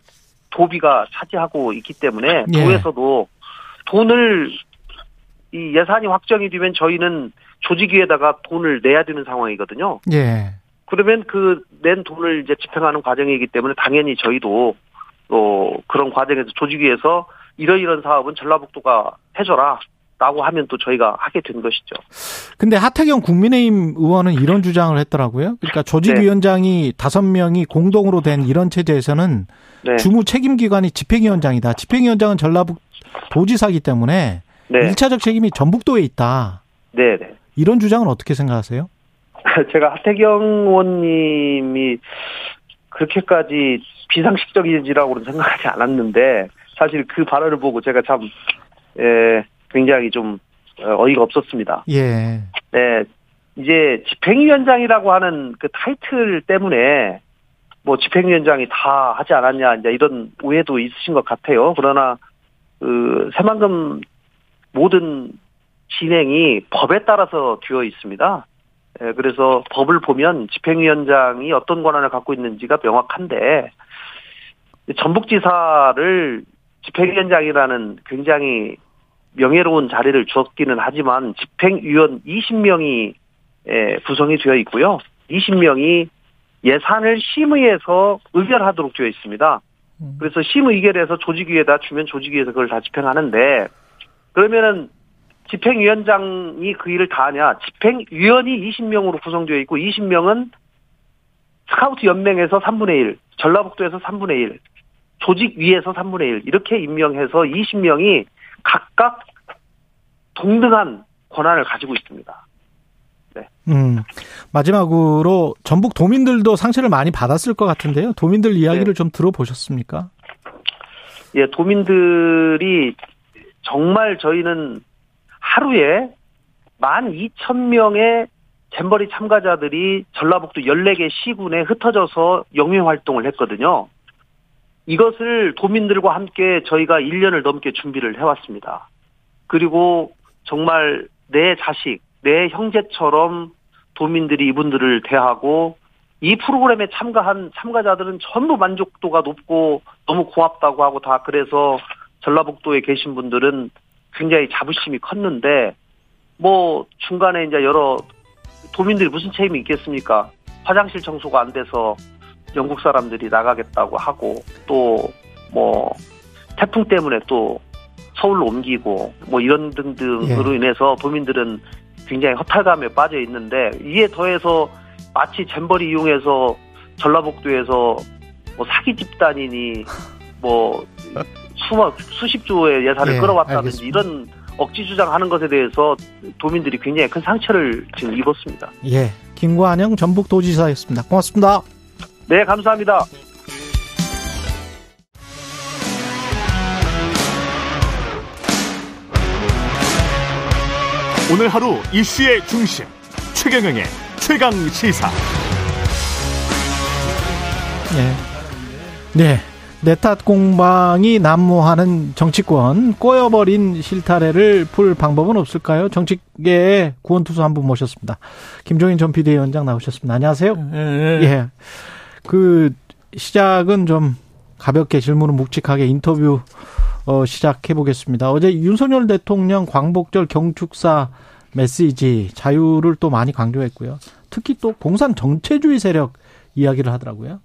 도비가 차지하고 있기 때문에 예. 도에서도 돈을 이 예산이 확정이 되면 저희는 조직위에다가 돈을 내야 되는 상황이거든요. 예. 그러면 그 낸 돈을 이제 집행하는 과정이기 때문에 당연히 저희도 또 그런 과정에서 조직위에서 이러이런 사업은 전라북도가 해줘라. 라고 하면 또 저희가 하게 된 것이죠. 근데 하태경 국민의힘 의원은 이런 주장을 했더라고요. 그러니까 조직위원장이 네. 다섯 네. 명이 공동으로 된 이런 체제에서는 네. 주무 책임기관이 집행위원장이다. 집행위원장은 전라북 도지사기 때문에 네. 1차적 책임이 전북도에 있다. 네, 네. 이런 주장은 어떻게 생각하세요? 제가 하태경 의원님이 그렇게까지 비상식적인지라고는 생각하지 않았는데 사실 그 발언을 보고 제가 참 에, 굉장히 좀 어, 어이가 없었습니다. 예. 네. 이제 집행위원장이라고 하는 그 타이틀 때문에 뭐 집행위원장이 다 하지 않았냐 이제 이런 오해도 있으신 것 같아요. 그러나 그 새만금 모든 진행이 법에 따라서 되어 있습니다. 예, 그래서 법을 보면 집행위원장이 어떤 권한을 갖고 있는지가 명확한데 전북지사를 집행위원장이라는 굉장히 명예로운 자리를 주었기는 하지만 집행위원 20명이 구성이 되어 있고요. 20명이 예산을 심의해서 의결하도록 되어 있습니다. 음. 그래서 심의 의결해서 조직위에다 주면 조직위에서 그걸 다 집행하는데 그러면은 집행위원장이 그 일을 다 하냐? 집행위원이 20명으로 구성되어 있고 20명은 스카우트 연맹에서 3분의 1, 전라북도에서 3분의 1, 조직위에서 3분의 1 이렇게 임명해서 20명이 각각 동등한 권한을 가지고 있습니다. 네. 음, 마지막으로 전북 도민들도 상처를 많이 받았을 것 같은데요. 도민들 이야기를 네. 좀 들어보셨습니까? 예, 도민들이 정말 저희는 하루에 12,000명의 잼버리 참가자들이 전라북도 14개 시군에 흩어져서 영유 활동을 했거든요. 이것을 도민들과 함께 저희가 1년을 넘게 준비를 해왔습니다. 그리고 정말 내 자식, 내 형제처럼 도민들이 이분들을 대하고 이 프로그램에 참가한 참가자들은 전부 만족도가 높고 너무 고맙다고 하고 다 그래서 전라북도에 계신 분들은 굉장히 자부심이 컸는데 뭐 중간에 이제 여러 도민들이 무슨 책임이 있겠습니까? 화장실 청소가 안 돼서 영국 사람들이 나가겠다고 하고 또 뭐 태풍 때문에 또 서울로 옮기고 뭐 이런 등등으로 예. 인해서 도민들은 굉장히 허탈감에 빠져 있는데 이에 더해서 마치 잼버리 이용해서 전라북도에서 뭐 사기 집단이니 뭐 수만 수십 조의 예산을 예, 끌어왔다든지 알겠습니다. 이런 억지 주장하는 것에 대해서 도민들이 굉장히 큰 상처를 지금 입었습니다. 예, 김관영 전북도지사였습니다. 고맙습니다. 네, 감사합니다. 오늘 하루 이슈의 중심 최경영의 최강 시사. 네. 네. 내탓 공방이 난무하는 정치권 꼬여버린 실타래를 풀 방법은 없을까요? 정치계의 구원투수 한 분 모셨습니다. 김종인 전 비대위원장 나오셨습니다. 안녕하세요. 네. 예. 그 시작은 좀 가볍게 질문은 묵직하게 인터뷰 어, 시작해 보겠습니다. 어제 윤석열 대통령 광복절 경축사 메시지 자유를 또 많이 강조했고요. 특히 또 공산 정체주의 세력 이야기를 하더라고요.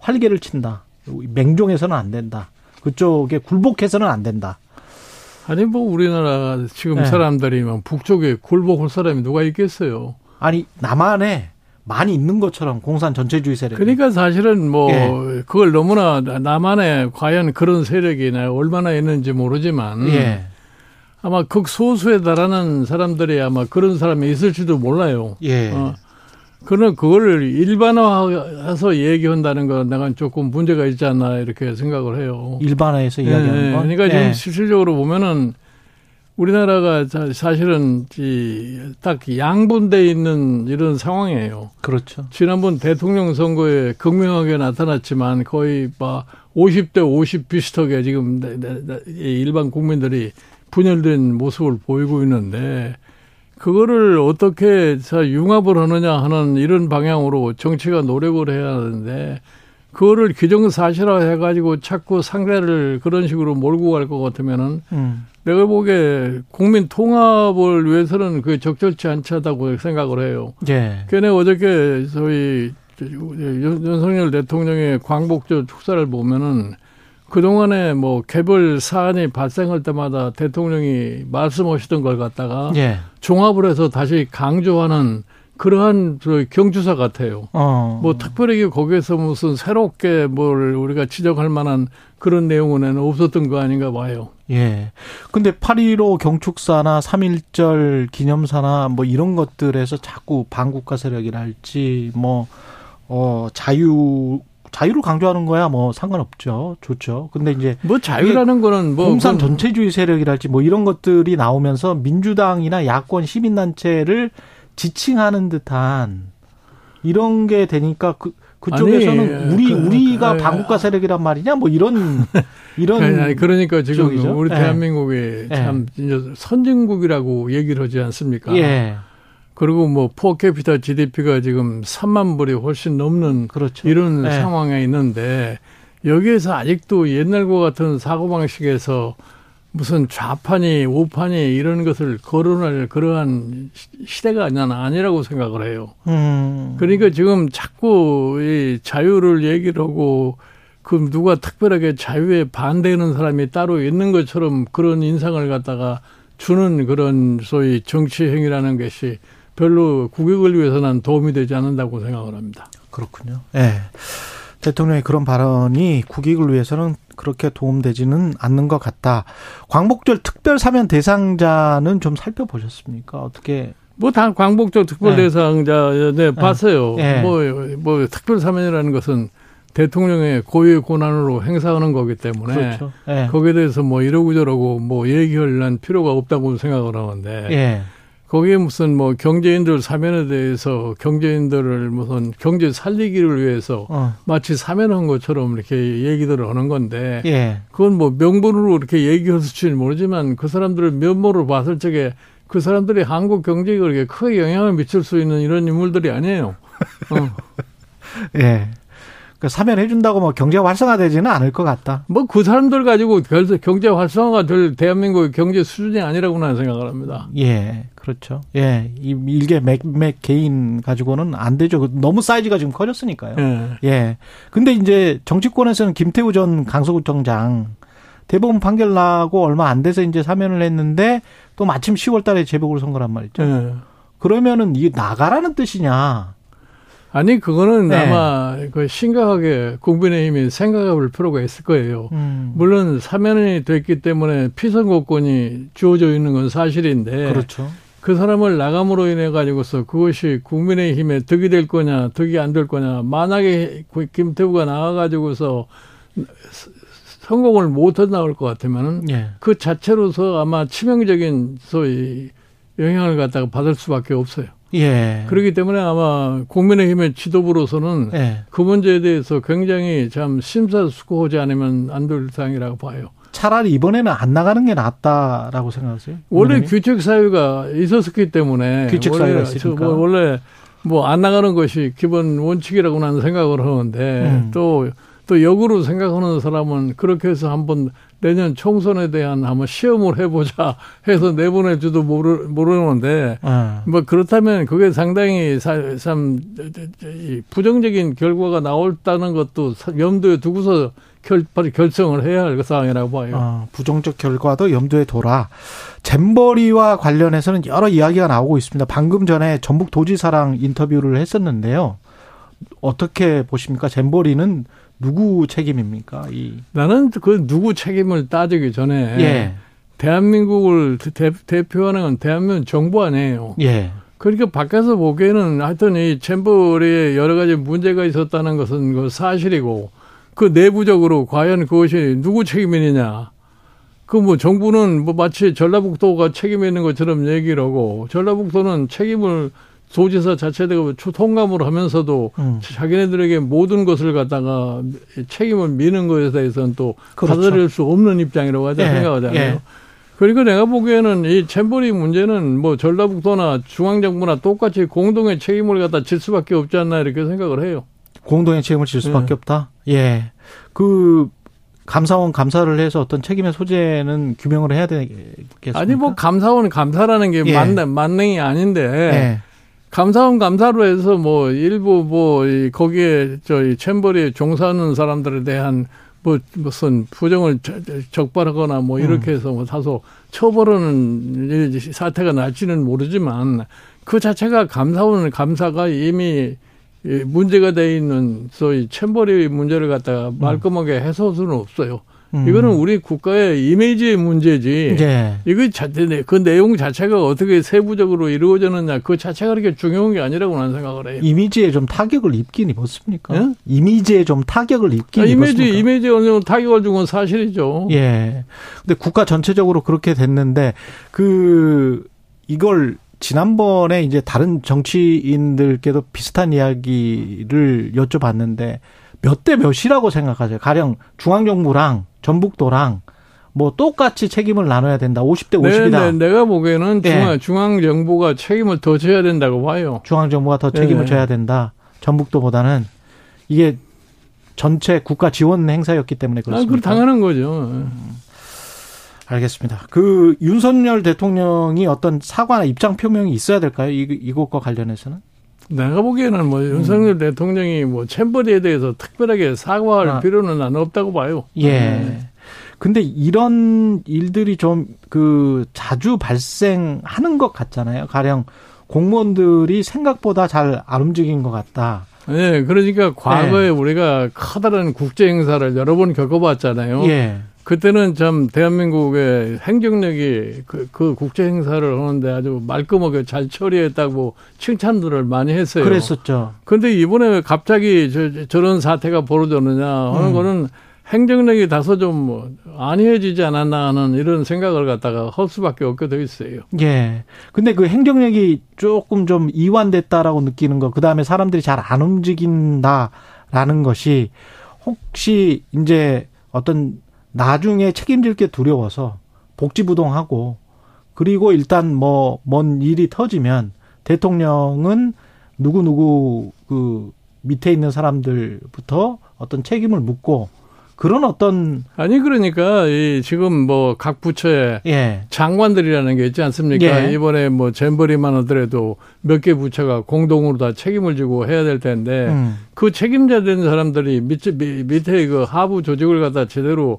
활개를 친다. 맹종해서는 안 된다. 그쪽에 굴복해서는 안 된다. 아니 뭐 우리나라 지금 네. 사람들이 막 북쪽에 굴복할 사람이 누가 있겠어요. 아니 남한에 많이 있는 것처럼 공산 전체주의 세력. 그러니까 사실은 뭐 예. 그걸 너무나 남한에 과연 그런 세력이 얼마나 있는지 모르지만 예. 아마 극소수에 달하는 사람들이 아마 그런 사람이 있을지도 몰라요. 예. 어, 그러나 그거를 일반화해서 얘기한다는 건 내가 조금 문제가 있지 않나 이렇게 생각을 해요. 일반화해서 이야기하는 예, 거. 그러니까 예. 지금 실질적으로 보면은 우리나라가 자- 사실은 이딱 양분돼 있는 이런 상황이에요. 그렇죠. 지난번 대통령 선거에 극명하게 나타났지만 거의 막 50대 50 비슷하게 지금 일반 국민들이 분열된 모습을 보이고 있는데 그거를 어떻게 자 융합을 하느냐 하는 이런 방향으로 정치가 노력을 해야 하는데 그거를 기정사실화 해가지고 자꾸 상대를 그런 식으로 몰고 갈 것 같으면은 음. 내가 보기에 국민 통합을 위해서는 그게 적절치 않다고 생각을 해요. 예. 걔네 어저께 저희 윤- 윤석열 대통령의 광복절 축사를 보면은 그동안에 뭐 개별 사안이 발생할 때마다 대통령이 말씀하시던 걸 갖다가 예. 종합을 해서 다시 강조하는 그러한 저 경주사 같아요. 어. 뭐 특별하게 거기에서 무슨 새롭게 뭘 우리가 지적할 만한 그런 내용은 없었던 거 아닌가 봐요. 예. 근데 8.15 경축사나 3.1절 기념사나 뭐 이런 것들에서 자꾸 반국가 세력이랄지 뭐, 어, 자유, 자유를 강조하는 거야 뭐 상관없죠. 좋죠. 근데 이제 뭐 자유라는 거는 뭐 공산 전체주의 세력이랄지 뭐 이런 것들이 나오면서 민주당이나 야권 시민단체를 지칭하는 듯한 이런 게 되니까 그, 그쪽에서는 아니, 우리, 그, 우리가 그, 반국가 세력이란 말이냐 뭐 이런, 이런. 아니, 아니, 그러니까 지금 쪽이죠. 우리 예. 대한민국이 예. 참 이제 선진국이라고 얘기를 하지 않습니까? 예. 그리고 뭐 포캐피타 GDP가 지금 3만 불이 훨씬 넘는 그렇죠. 이런 예. 상황에 있는데 여기에서 아직도 옛날과 같은 사고방식에서 무슨 좌판이 우판이 이런 것을 거론할 그러한 시- 시대가 아니라 아니라고 생각을 해요. 음. 그러니까 지금 자꾸 이 자유를 얘기를 하고 그 누가 특별하게 자유에 반대하는 사람이 따로 있는 것처럼 그런 인상을 갖다가 주는 그런 소위 정치 행위라는 것이 별로 국익을 위해서는 도움이 되지 않는다고 생각을 합니다. 그렇군요. 예. 대통령의 그런 발언이 국익을 위해서는 그렇게 도움되지는 않는 것 같다. 광복절 특별 사면 대상자는 좀 살펴보셨습니까? 어떻게 뭐다 광복절 특별 네. 대상자 네, 봤어요. 네. 뭐뭐 특별 사면이라는 것은 대통령의 고유의 권한으로 행사하는 거기 때문에 그렇죠. 예. 거기에 대해서 뭐 이러고 저러고 뭐 얘기할 필요가 없다고 생각을 하는데 예. 거기에 무슨 뭐 경제인들 사면에 대해서 경제인들을 무슨 경제 살리기를 위해서 어. 마치 사면한 것처럼 이렇게 얘기들을 하는 건데 예. 그건 뭐 명분으로 이렇게 얘기했을지는 모르지만 그 사람들의 면모를 봤을 적에 그 사람들이 한국 경제에 그렇게 크게 영향을 미칠 수 있는 이런 인물들이 아니에요. 어. 예. 그 사면해 준다고 뭐 경제가 활성화되지는 않을 것 같다. 뭐 그 사람들 가지고 결- 경제 활성화가 될 대한민국의 경제 수준이 아니라고 나는 생각을 합니다. 예. 그렇죠. 예. 이 일개 맥맥 개인 가지고는 안 되죠. 너무 사이즈가 지금 커졌으니까요. 예. 예. 근데 이제 정치권에서는 김태우 전 강서구청장 대법원 판결 나고 얼마 안 돼서 이제 사면을 했는데 또 마침 10월 달에 재보궐 선거란 말이죠. 예. 그러면은 이게 나가라는 뜻이냐. 아니 그거는 네. 아마 그 심각하게 국민의힘이 생각해볼 필요가 있을 거예요. 음. 물론 사면이 됐기 때문에 피선거권이 주어져 있는 건 사실인데 그렇죠. 그 사람을 나감으로 인해 가지고서 그것이 국민의힘에 득이 될 거냐 득이 안 될 거냐 만약에 그 김태우가 나와 가지고서 성공을 못해 나올 것 같으면은 예. 그 자체로서 아마 치명적인 소위 영향을 갖다가 받을 수밖에 없어요. 예. 그렇기 때문에 아마 국민의힘의 지도부로서는 예. 그 문제에 대해서 굉장히 참 심사숙고하지 않으면 안될 사항이라고 봐요. 차라리 이번에는 안 나가는 게 낫다라고 생각하세요? 원래? 규칙 사유가 있었기 때문에 규칙 사유가 저 있으니까. 뭐 원래 뭐 안 나가는 것이 기본 원칙이라고 나는 생각을 하는데 음. 또또 역으로 생각하는 사람은 그렇게 해서 한번 내년 총선에 대한 한번 시험을 해보자 해서 내보낼지도 모르, 모르는데 어. 뭐 그렇다면 그게 상당히 사, 참 부정적인 결과가 나올다는 것도 염두에 두고서 결, 결정을 해야 할 상황이라고 봐요. 어, 부정적 결과도 염두에 둬라. 잼버리와 관련해서는 여러 이야기가 나오고 있습니다. 방금 전에 전북 도지사랑 인터뷰를 했었는데요. 어떻게 보십니까? 잼버리는 누구 책임입니까? 이 나는 그 누구 책임을 따지기 전에 예. 대한민국을 대, 표하는 건 대한민국 정부 아니에요. 예. 그러니까 밖에서 보기에는 하여튼 이 잼버리에 여러 가지 문제가 있었다는 것은 그 사실이고 그 내부적으로 과연 그것이 누구 책임이느냐. 그 뭐 정부는 뭐 마치 전라북도가 책임 있는 것처럼 얘기를 하고 전라북도는 책임을 도지사 자체가 통감을 하면서도 음. 자기네들에게 모든 것을 갖다가 책임을 미는 것에 대해서는 또 그렇죠. 받아들일 수 없는 입장이라고 하자 예, 생각하잖아요. 예. 그러니까 내가 보기에는 이 챔버리 문제는 뭐 전라북도나 중앙정부나 똑같이 공동의 책임을 갖다 질 수밖에 없지 않나 이렇게 생각을 해요. 공동의 책임을 질 수밖에 예. 없다. 예. 그 감사원 감사를 해서 어떤 책임의 소재는 규명을 해야 되겠습니까? 아니 뭐 감사원 감사라는 게 예. 만, 만능이 아닌데 예. 감사원 감사로 해서 뭐 일부 뭐이 거기에 저이 챔버리에 종사하는 사람들에 대한 뭐 무슨 부정을 적발하거나 뭐 이렇게 해서 뭐 다소 처벌하는 이 사태가 날지는 모르지만 그 자체가 감사원 감사가 이미 이 문제가 돼 있는 소위 챔버리 문제를 갖다가 말끔하게 해소할 수는 없어요. 음. 이거는 우리 국가의 이미지의 문제지. 예. 이거 자체 그 내용 자체가 어떻게 세부적으로 이루어졌느냐 그 자체가 그렇게 중요한 게 아니라고 나는 생각을 해요. 이미지에 좀 타격을 입긴 입었습니까? 예? 이미지에 좀 타격을 입긴 아, 이미지 입었습니까? 이미지 어느 정도 타격을 준 건 사실이죠. 예. 근데 국가 전체적으로 그렇게 됐는데 그 이걸 지난번에 이제 다른 정치인들께도 비슷한 이야기를 여쭤봤는데 몇 대 몇이라고 생각하세요? 가령 중앙정부랑 전북도랑 뭐 똑같이 책임을 나눠야 된다. 50대 네, 50이다. 네, 내가 보기에는 예. 중앙, 중앙 정부가 책임을 더 져야 된다고 봐요. 중앙 정부가 더 책임을 네. 져야 된다. 전북도보다는 이게 전체 국가 지원 행사였기 때문에 아, 그렇습니다. 그 당연한 거죠. 알겠습니다. 그 윤석열 대통령이 어떤 사과나 입장 표명이 있어야 될까요? 이, 이것과 관련해서는? 내가 보기에는 뭐 윤석열 대통령이 뭐 챔버리에 대해서 특별하게 사과할 음. 아. 필요는 나는 없다고 봐요. 예. 네. 근데 이런 일들이 좀 그 자주 발생하는 것 같잖아요. 가령 공무원들이 생각보다 잘 안 움직인 것 같다. 예, 그러니까 과거에 네. 우리가 커다란 국제 행사를 여러 번 겪어봤잖아요. 예. 그때는 참 대한민국의 행정력이 그, 그 국제 행사를 하는데 아주 말끔하게 잘 처리했다고 칭찬들을 많이 했어요. 그랬었죠. 근데 이번에 왜 갑자기 저, 저런 사태가 벌어졌느냐 하는 음. 거는 행정력이 다소 좀 안이해지지 않았나 하는 이런 생각을 갖다가 할 수밖에 없게 돼 있어요. 예. 근데 그 행정력이 조금 좀 이완됐다라고 느끼는 거, 그 다음에 사람들이 잘 안 움직인다라는 것이 혹시 이제 어떤 나중에 책임질 게 두려워서 복지부동하고 그리고 일단 뭐 뭔 일이 터지면 대통령은 누구 누구 그 밑에 있는 사람들부터 어떤 책임을 묻고 그런 어떤 아니 그러니까 이 지금 뭐 각 부처에 예. 장관들이라는 게 있지 않습니까? 예. 이번에 뭐 잼버리만 하더라도 몇 개 부처가 공동으로 다 책임을 지고 해야 될 텐데 음. 그 책임자 된 사람들이 밑에, 밑- 밑에 그 하부 조직을 갖다 제대로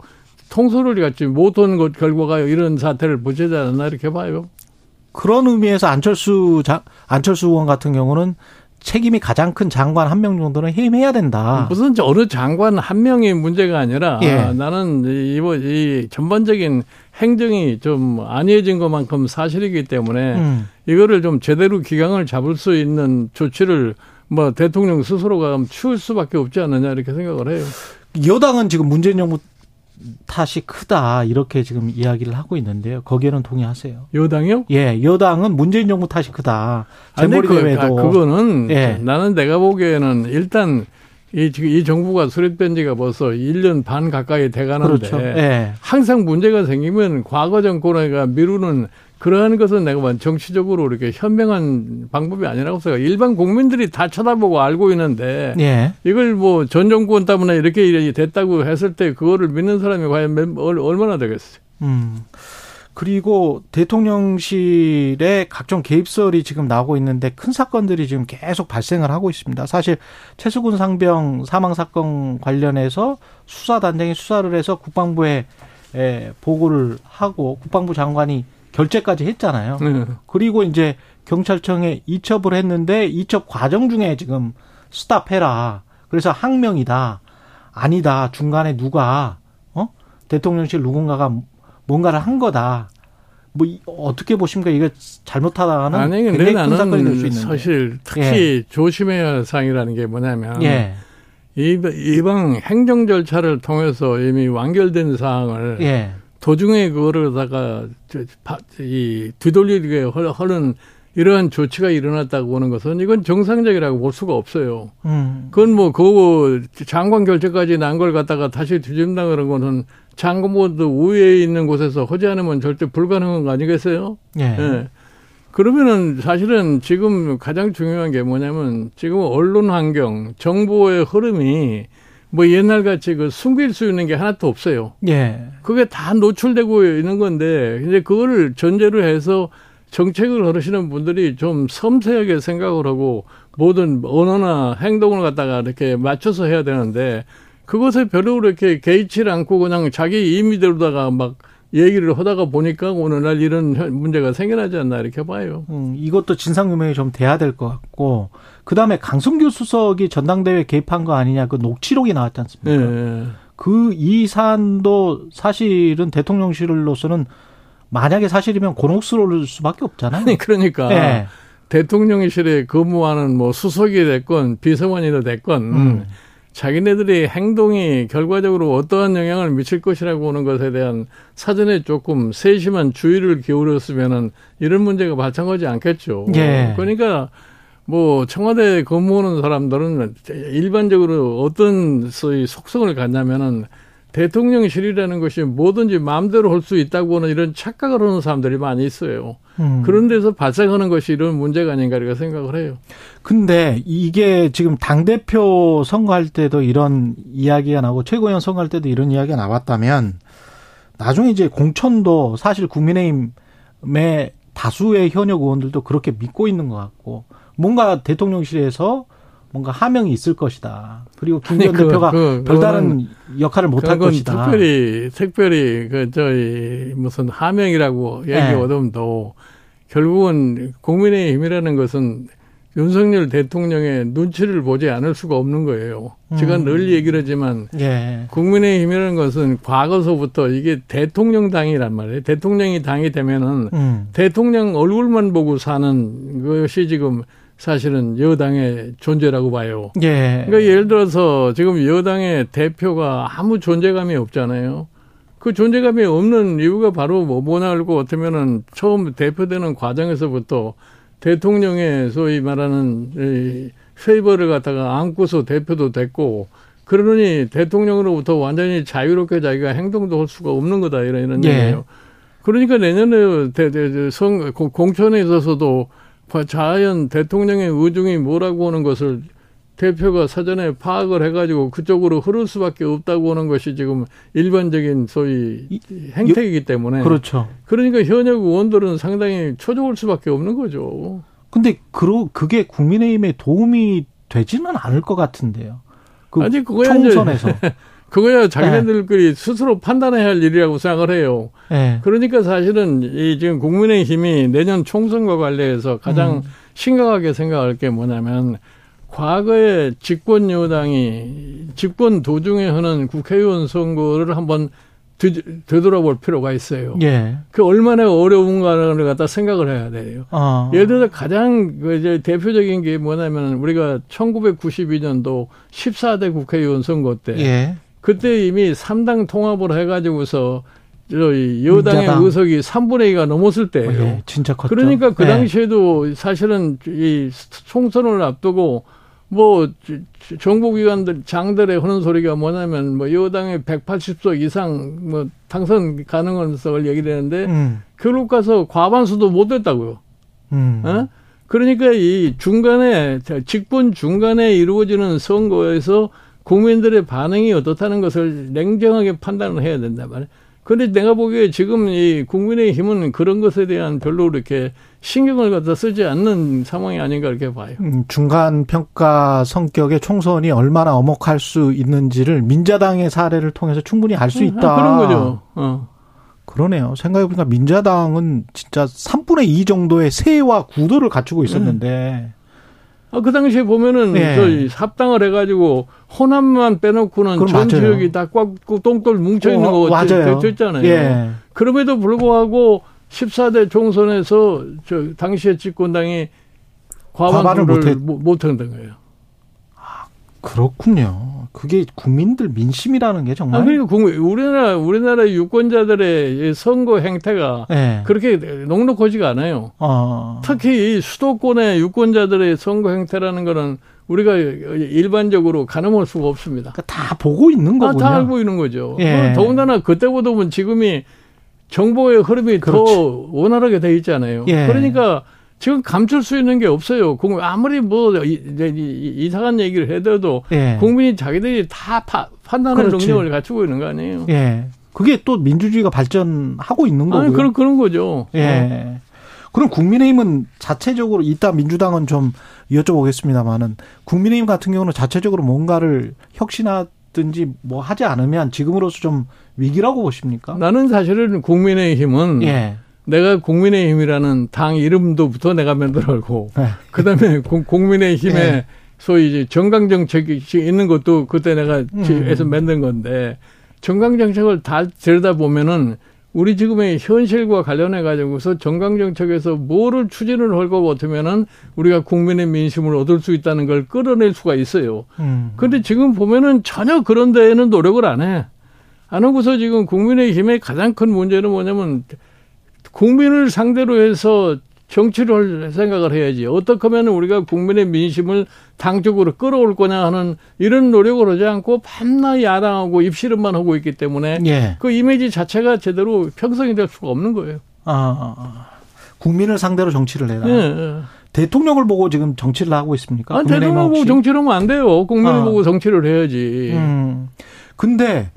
통솔을 갖지 못한 것 결과가 이런 사태를 부채지 않았나 이렇게 봐요. 그런 의미에서 안철수 장, 안철수 의원 같은 경우는 책임이 가장 큰 장관 한 명 정도는 해임해야 된다. 무슨 저 어느 장관 한 명의 문제가 아니라 예. 나는 이, 이번 이 전반적인 행정이 좀 안이해진 것만큼 사실이기 때문에 음. 이거를 좀 제대로 기강을 잡을 수 있는 조치를 뭐 대통령 스스로가 취할 수밖에 없지 않느냐 이렇게 생각을 해요. 여당은 지금 문재인 정부 탓이 크다 이렇게 지금 이야기를 하고 있는데요. 거기에는 동의하세요? 여당이요? 예, 여당은 문재인 정부 탓이 크다. 재벌이 그, 대회도 아, 그거는 예. 나는 내가 보기에는 일단 이, 지금 이 정부가 수립된 지가 벌써 1년 반 가까이 돼 가는데 그렇죠. 예. 항상 문제가 생기면 과거 정권에가 미루는 그러한 것은 내가 봐 정치적으로 이렇게 현명한 방법이 아니라고 생각. 일반 국민들이 다 쳐다보고 알고 있는데 예. 이걸 뭐 전 정권 때문에 이렇게 일이 됐다고 했을 때 그거를 믿는 사람이 과연 몇- 얼- 얼마나 되겠어요? 음. 그리고 대통령실의 각종 개입설이 지금 나오고 있는데 큰 사건들이 지금 계속 발생을 하고 있습니다. 사실 최수근 상병 사망 사건 관련해서 수사 단장이 수사를 해서 국방부에 에, 보고를 하고 국방부 장관이 결재까지 했잖아요. 네. 그리고 이제 경찰청에 이첩을 했는데 이첩 과정 중에 지금 스탑해라. 그래서 항명이다. 아니다. 중간에 누가 어 대통령실 누군가가 뭔가를 한 거다. 뭐 이- 어떻게 보십니까? 이게 잘못하다는 아니 근데 나는. 사실 특히 조심해야 할 사항이라는 게 뭐냐면 예. 이- 이방 행정 절차를 통해서 이미 완결된 사항을 예. 도중에 그거를다가 이 뒤돌리게 헐- 하는 이러한 조치가 일어났다고 보는 것은 이건 정상적이라고 볼 수가 없어요. 음. 그건 뭐 그거 장관 결재까지 난 걸 갖다가 다시 뒤집는다 그런 거는 장관보다 우위에 있는 곳에서 하지 않으면 절대 불가능한 거 아니겠어요? 예. 예. 그러면은 사실은 지금 가장 중요한 게 뭐냐면 지금 언론 환경, 정보의 흐름이 뭐 옛날 같이 그 숨길 수 있는 게 하나도 없어요. 예. 그게 다 노출되고 있는 건데 이제 그거를 전제로 해서 정책을 걸으시는 분들이 좀 섬세하게 생각을 하고 모든 언어나 행동을 갖다가 이렇게 맞춰서 해야 되는데 그것에 별로 이렇게 개의치 않고 그냥 자기 임의대로다가 막 얘기를 하다가 보니까 오늘날 이런 현- 문제가 생겨나지 않나 이렇게 봐요. 음, 이것도 진상규명이 좀 돼야 될 것 같고 그다음에 강승규 수석이 전당대회 개입한 거 아니냐 그 녹취록이 나왔지 않습니까? 예. 그이 사안도 사실은 대통령실로서는 만약에 사실이면 곤혹스러울 수밖에 없잖아요. 아니 그러니까 예. 대통령실에 근무하는 뭐 수석이 됐건 비서관이 됐건 음. 자기네들의 행동이 결과적으로 어떠한 영향을 미칠 것이라고 하는 것에 대한 사전에 조금 세심한 주의를 기울였으면은 이런 문제가 발생하지 않겠죠. 예. 그러니까 뭐 청와대에 근무하는 사람들은 일반적으로 어떤 소위 속성을 갖냐면은 대통령실이라는 것이 뭐든지 마음대로 할 수 있다고 하는 이런 착각을 하는 사람들이 많이 있어요. 음. 그런 데서 발생하는 것이 이런 문제가 아닌가 이렇게 생각을 해요. 근데 이게 지금 당대표 선거할 때도 이런 이야기가 나오고 최고위원 선거할 때도 이런 이야기가 나왔다면 나중에 이제 공천도 사실 국민의힘의 다수의 현역 의원들도 그렇게 믿고 있는 것 같고 뭔가 대통령실에서 뭔가 하명이 있을 것이다. 그리고 김기현 아니, 그- 대표가 그- 별다른 역할을 못 할 것이다. 특별히 특별히 그 저희 무슨 하명이라고 네. 얘기하더라도 결국은 국민의힘이라는 것은 윤석열 대통령의 눈치를 보지 않을 수가 없는 거예요. 제가 음. 늘 얘기를 하지만 예. 국민의힘이라는 것은 과거서부터 이게 대통령 당이란 말이에요. 대통령이 당이 되면은 음. 대통령 얼굴만 보고 사는 것이 지금 사실은 여당의 존재라고 봐요. 예. 그러니까 예를 들어서 지금 여당의 대표가 아무 존재감이 없잖아요. 그 존재감이 없는 이유가 바로 뭐 뭐나 알고 어쩌면은 처음 대표되는 과정에서부터 대통령의 소위 말하는 이 페이버를 갖다가 안고서 대표도 됐고 그러니 대통령으로부터 완전히 자유롭게 자기가 행동도 할 수가 없는 거다 이런 이런 예. 얘기예요. 그러니까 내년에 대, 대, 대, 선, 공- 공천에 있어서도 자연 대통령의 의중이 뭐라고 하는 것을 대표가 사전에 파악을 해가지고 그쪽으로 흐를 수밖에 없다고 하는 것이 지금 일반적인 소위 이- 행태이기 때문에 그렇죠. 그러니까 현역 의원들은 상당히 초조할 수밖에 없는 거죠. 근데 그러 그게 국민의힘에 도움이 되지는 않을 것 같은데요. 그 아니, 그거야 총선에서. 그거야 자기네들끼리 스스로 판단해야 할 일이라고 생각을 해요. 예. 그러니까 사실은 이 지금 국민의힘이 내년 총선과 관련해서 가장 음. 심각하게 생각할 게 뭐냐면 과거에 집권 여당이 집권 도중에 하는 국회의원 선거를 한번 되, 되돌아볼 필요가 있어요. 예. 그 얼마나 어려운가를 갖다 생각을 해야 돼요. 어. 예를 들어 가장 그 이제 대표적인 게 뭐냐면 우리가 1992년도 14대 국회의원 선거 때 예. 그때 이미 3당 통합을 해가지고서 여당의 민자당. 의석이 3분의 2가 넘었을 때예요. 예. 진짜 컸죠. 그러니까 그 예. 당시에도 사실은 이 총선을 앞두고 뭐 정보기관들 장들의 하는 소리가 뭐냐면 뭐 여당의 180석 이상 뭐 당선 가능성을 얘기를 했는데 음. 결국 가서 과반수도 못 됐다고요. 음. 어? 그러니까 이 중간에 직분 중간에 이루어지는 선거에서 국민들의 반응이 어떻다는 것을 냉정하게 판단을 해야 된단 말이에요. 그런데 내가 보기에 지금 이 국민의힘은 그런 것에 대한 별로 이렇게 신경을 갖다 쓰지 않는 상황이 아닌가 이렇게 봐요. 음, 중간 평가 성격의 총선이 얼마나 엄혹할 수 있는지를 민자당의 사례를 통해서 충분히 알 수 있다. 아, 그런 거죠. 어. 그러네요. 생각해보니까 민자당은 진짜 3분의 2 정도의 세와 구도를 갖추고 있었는데. 아, 그 당시에 보면은 예. 저희 합당을 해가지고 호남만 빼놓고는 전. 지역이 다 꽉 똥돌 뭉쳐 있는 어, 거 맞아요. 됐잖아요. 예. 그럼에도 불구하고 14대 총선에서 저 당시에 집권당이 과반을 과반수를 못했- 못 한다는 거예요. 그렇군요. 그게 국민들 민심이라는 게 정말. 아, 그러니까 국민- 우리나라 우리나라 유권자들의 이 선거 행태가 예. 그렇게 녹록하지가 않아요. 어. 특히 이 수도권의 유권자들의 선거 행태라는 거는 우리가 일반적으로 가늠할 수가 없습니다. 그러니까 다 보고 있는 아, 거군요. 다 알고 있는 거죠. 예. 어, 더군다나 그때보다 보면 지금이 정보의 흐름이 그렇지. 더 원활하게 돼 있잖아요. 예. 그러니까 지금 감출 수 있는 게 없어요. 국민 아무리 뭐 이- 이- 이- 이상한 얘기를 해도 예. 국민이 자기들이 다 파- 판단할 그렇지. 능력을 갖추고 있는 거 아니에요. 예. 그게 또 민주주의가 발전하고 있는 거고요. 아니 그런 그런 거죠. 어. 예. 그럼 국민의힘은 자체적으로 이따 민주당은 좀 여쭤보겠습니다만은 국민의힘 같은 경우는 자체적으로 뭔가를 혁신하든지 뭐 하지 않으면 지금으로서 좀 위기라고 보십니까? 나는 사실은 국민의힘은 예. 내가 국민의힘이라는 당 이름도부터 내가 만들어고 예. 그다음에 공- 국민의힘에 예. 소위 이제 정강 정책이 있는 것도 그때 내가 음. 해서 만든 건데 정강 정책을 다 들여다 보면은 우리 지금의 현실과 관련해 가지고서 정강 정책에서 뭐를 추진을 할것 같으면은 우리가 국민의 민심을 얻을 수 있다는 걸 끌어낼 수가 있어요. 음. 근데 지금 보면은 전혀 그런 데에는 노력을 안 해. 안 하고서 지금 국민의힘의 가장 큰 문제는 뭐냐면 국민을 상대로 해서 정치를 할 생각을 해야지. 어떻게 하면 우리가 국민의 민심을 당 쪽으로 끌어올 거냐 하는 이런 노력을 하지 않고 밤낮 야당하고 입씨름만 하고 있기 때문에 예. 그 이미지 자체가 제대로 형성이 될 수가 없는 거예요. 아, 아. 국민을 상대로 정치를 해라. 예, 예. 대통령을 보고 지금 정치를 하고 있습니까? 아, 국민의힘은 대통령 보고? 정치를 하면 안 돼요. 국민을 아. 보고 정치를 해야지. 음. 근데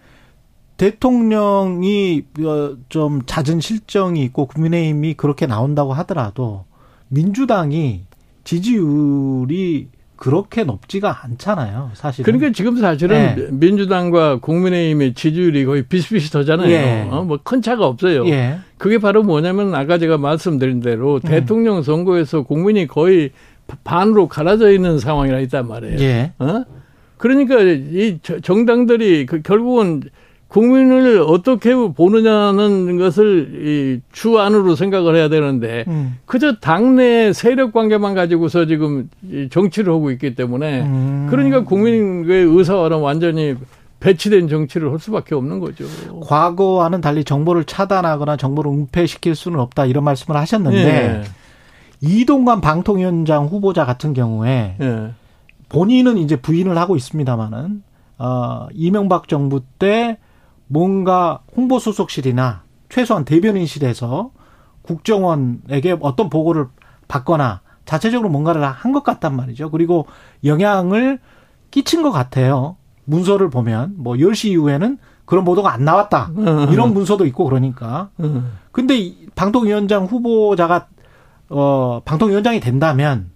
대통령이 어, 좀 잦은 실정이 있고 국민의힘이 그렇게 나온다고 하더라도 민주당이 지지율이 그렇게 높지가 않잖아요, 사실은. 그러니까 지금 사실은 예. 민주당과 국민의힘의 지지율이 거의 비슷비슷하잖아요. 예. 어, 뭐큰 차가 없어요. 예. 그게 바로 뭐냐면 아까 제가 말씀드린 대로 음. 대통령 선거에서 국민이 거의 반으로 갈라져 있는 상황이라 있단 말이에요. 예. 어? 그러니까 이 저- 정당들이 그 결국은 국민을 어떻게 보느냐는 것을 이 주 안으로 생각을 해야 되는데 음. 그저 당내 세력 관계만 가지고서 지금 이 정치를 하고 있기 때문에 음. 그러니까 국민의 의사와는 완전히 배치된 정치를 할 수밖에 없는 거죠. 과거와는 달리 정보를 차단하거나 정보를 은폐시킬 수는 없다 이런 말씀을 하셨는데 예. 이동관 방통위원장 후보자 같은 경우에 예. 본인은 이제 부인을 하고 있습니다만은 어, 이명박 정부 때 뭔가 홍보수석실이나 최소한 대변인실에서 국정원에게 어떤 보고를 받거나 자체적으로 뭔가를 한 것 같단 말이죠. 그리고 영향을 끼친 것 같아요. 문서를 보면 뭐 10시 이후에는 그런 보도가 안 나왔다. 이런 문서도 있고 그러니까. 음. 근데 이 방통위원장 후보자가 어 방통위원장이 된다면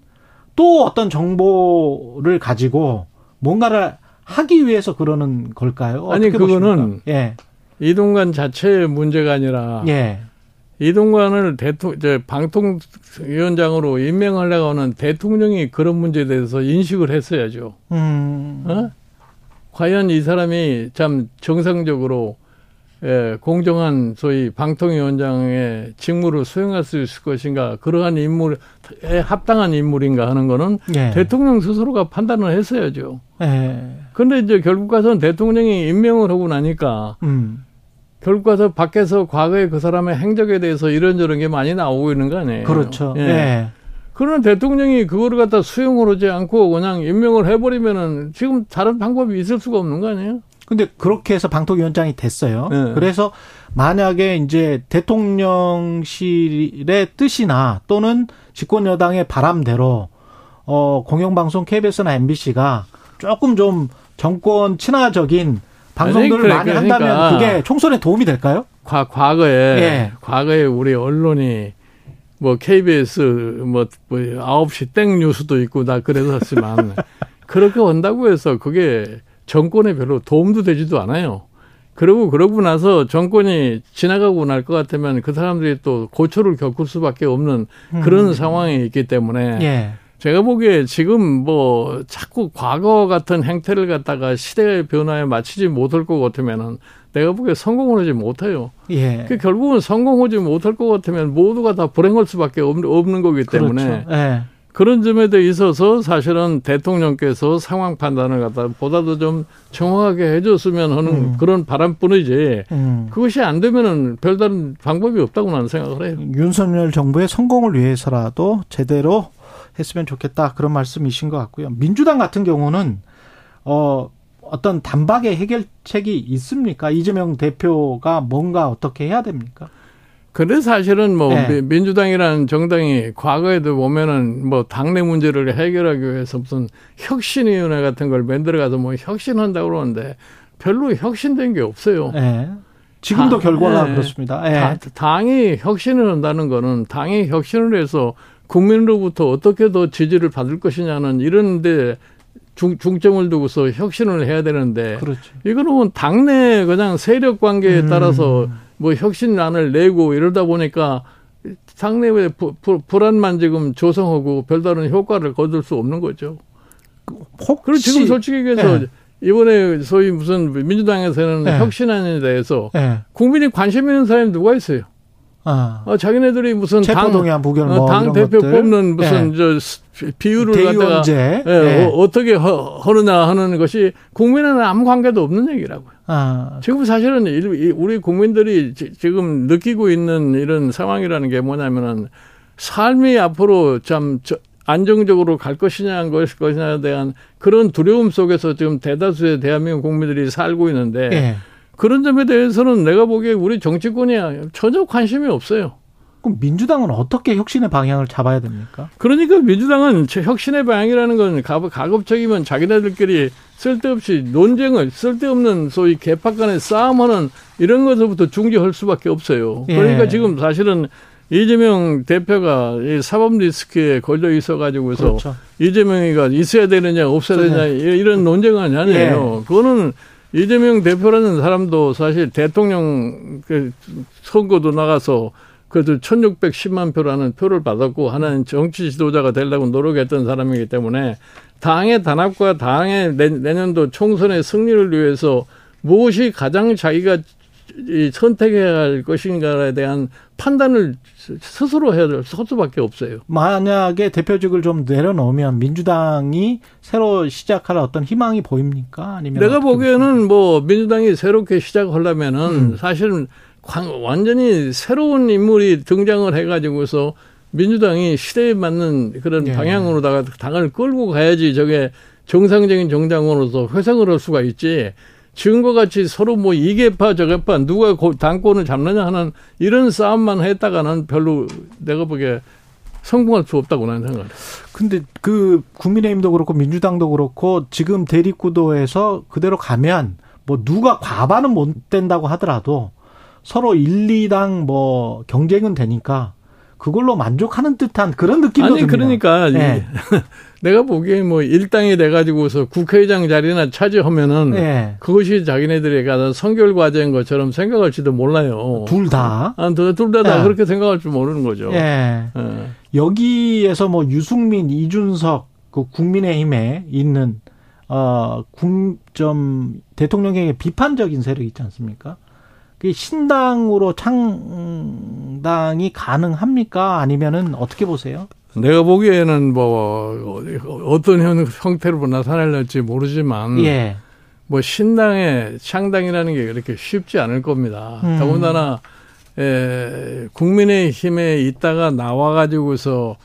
또 어떤 정보를 가지고 뭔가를 하기 위해서 그러는 걸까요? 아니, 그거는? 예. 이동관 자체의 문제가 아니라 예. 이동관을 대통령, 저 방통위원장으로 임명하려고 하는 대통령이 그런 문제에 대해서 인식을 했어야죠. 음. 어? 과연 이 사람이 참 정상적으로 예, 공정한 소위 방통위원장의 직무를 수행할 수 있을 것인가 그러한 인물에 합당한 인물인가 하는 거는 예. 대통령 스스로가 판단을 했어야죠. 예. 그런데 이제 결국 가서는 대통령이 임명을 하고 나니까 음. 결국 가서 밖에서 과거에 그 사람의 행적에 대해서 이런저런 게 많이 나오고 있는 거 아니에요. 그렇죠. 예. 예. 그러나 대통령이 그거를 갖다 수용을 하지 않고 그냥 임명을 해버리면은 지금 다른 방법이 있을 수가 없는 거 아니에요? 근데 그렇게 해서 방통위원장이 됐어요. 네. 그래서 만약에 이제 대통령실의 뜻이나 또는 집권 여당의 바람대로 어 공영방송 KBS나 MBC가 조금 좀 정권 친화적인 방송들을 그래, 많이 그러니까. 한다면 그게 총선에 도움이 될까요? 과, 과거에 예. 과거에 우리 언론이 뭐 KBS 뭐, 뭐 9시 땡 뉴스도 있고 나 그랬었지만 그렇게 한다고 해서 그게 정권에 별로 도움도 되지도 않아요. 그러고 그러고 나서 정권이 지나가고 날 것 같으면 그 사람들이 또 고초를 겪을 수밖에 없는 그런 상황이 있기 때문에 음. 예. 제가 보기에 지금 뭐 자꾸 과거 같은 행태를 갖다가 시대의 변화에 맞추지 못할 것 같으면은 내가 보기에 성공을 하지 못해요. 예. 그 결국은 성공하지 못할 것 같으면 모두가 다 불행할 수밖에 없- 없는 거기 때문에 그렇죠. 예. 그런 점에 대해 있어서 사실은 대통령께서 상황 판단을 갖다 보다도 좀 정확하게 해줬으면 하는 음. 그런 바람뿐이지 음. 그것이 안 되면은 별다른 방법이 없다고 나는 생각을 해요. 윤석열 정부의 성공을 위해서라도 제대로 했으면 좋겠다 그런 말씀이신 것 같고요. 민주당 같은 경우는 어 어떤 단박의 해결책이 있습니까? 이재명 대표가 뭔가 어떻게 해야 됩니까? 근데 사실은 뭐 네. 미- 민주당이라는 정당이 과거에도 보면은 뭐 당내 문제를 해결하기 위해서 무슨 혁신위원회 같은 걸 만들어가서 뭐 혁신한다고 그러는데 별로 혁신된 게 없어요. 예. 지금도 다- 결과가 예. 그렇습니다. 예. 다- 당이 혁신을 한다는 거는 당이 혁신을 해서 국민으로부터 어떻게 더 지지를 받을 것이냐는 이런데 중, 중점을 두고서 혁신을 해야 되는데 그렇죠. 이거는 뭐 당내 그냥 세력 관계에 음. 따라서 뭐 혁신안을 내고 이러다 보니까 부- 불안만 지금 조성하고 별다른 효과를 거둘 수 없는 거죠. 혹시 그리고 지금 솔직히 얘기해서 예. 이번에 소위 무슨 민주당에서는 네. 혁신안에 대해서 예. 국민이 관심 있는 사람이 누가 있어요? 아. 어, 자기네들이 무슨 당, 체포동의안 부결 어, 뭐당 이런 대표 것들. 뽑는 무슨 예. 저 스- 비율을 갖다가. 예, 예. 어, 떻게 하느냐 하는 것이 국민에는 아무 관계도 없는 얘기라고요. 아. 지금 사실은 우리 국민들이 지- 지금 느끼고 있는 이런 상황이라는 게 뭐냐면은 삶이 앞으로 참 저- 안정적으로 갈 것이냐 것 것이냐에 대한 그런 두려움 속에서 지금 대다수의 대한민국 국민들이 살고 있는데 예. 그런 점에 대해서는 내가 보기에 우리 정치권이 전혀 관심이 없어요. 그럼 민주당은 어떻게 혁신의 방향을 잡아야 됩니까? 그러니까 민주당은 제 혁신의 방향이라는 건 가- 가급적이면 자기네들끼리 쓸데없이 논쟁을 쓸데없는 소위 개파 간의 싸움하는 이런 것부터 중지할 수밖에 없어요. 예. 그러니까 지금 사실은 이재명 대표가 이 사법 리스크에 걸려 있어 가지고서 그렇죠. 이재명이가 있어야 되느냐 없어야 되느냐 이- 이런 논쟁은 아니에요. 예. 그거는 이재명 대표라는 사람도 사실 대통령 그 선거도 나가서 그래도 1610만 표라는 표를 받았고 하나는 정치 지도자가 되려고 노력했던 사람이기 때문에 당의 단합과 당의 내- 내년도 총선의 승리를 위해서 무엇이 가장 자기가 이 선택해야 할 것인가에 대한 판단을 스- 스스로 해야 될 수밖에 없어요. 만약에 대표직을 좀 내려놓으면 민주당이 새로 시작할 어떤 희망이 보입니까? 아니면 내가 보기에는 뭐 민주당이 새롭게 시작하려면은 음. 사실은 광- 완전히 새로운 인물이 등장을 해가지고서 민주당이 시대에 맞는 그런 예. 방향으로다가 당을 끌고 가야지 저게 정상적인 정당으로서 회생을 할 수가 있지. 지금과 같이 서로 뭐 이개파 저개파 누가 고- 당권을 잡느냐 하는 이런 싸움만 했다가는 별로 내가 보기에 성공할 수 없다고 나는 생각해요. 근데 그 국민의힘도 그렇고 민주당도 그렇고 지금 대립구도에서 그대로 가면 뭐 누가 과반은 못 된다고 하더라도 서로 1, 2당 뭐 경쟁은 되니까 그걸로 만족하는 듯한 그런 느낌도 아니 듭니다. 그러니까 예. 내가 보기에 뭐 일당이 돼가지고서 국회의장 자리나 차지하면은 예. 그것이 자기네들이 가서 선결 과제인 것처럼 생각할지도 몰라요. 둘 다. 아, 둘다 다 예. 그렇게 생각할 줄 모르는 거죠. 예. 예. 여기에서 뭐 유승민, 이준석 그 국민의힘에 있는 어좀 대통령에게 비판적인 세력이 있지 않습니까? 그 신당으로 창당이 가능합니까? 아니면은 어떻게 보세요? 내가 보기에는 뭐 어떤 형- 형태로 나타날지 모르지만 예. 뭐 신당의 창당이라는 게 그렇게 쉽지 않을 겁니다. 음. 더군다나 에, 국민의힘에 있다가 나와가지고서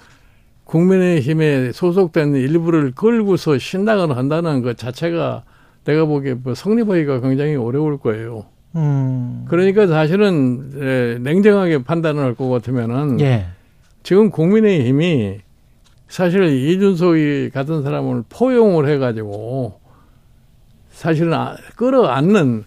국민의힘에 소속된 일부를 끌고서 신당을 한다는 것 자체가 내가 보기에 뭐 성립하기가 굉장히 어려울 거예요. 음. 그러니까 사실은 에, 냉정하게 판단을 할 것 같으면은 예. 지금 국민의힘이 사실 이준석이 같은 사람을 포용을 해가지고 사실은 아- 끌어안는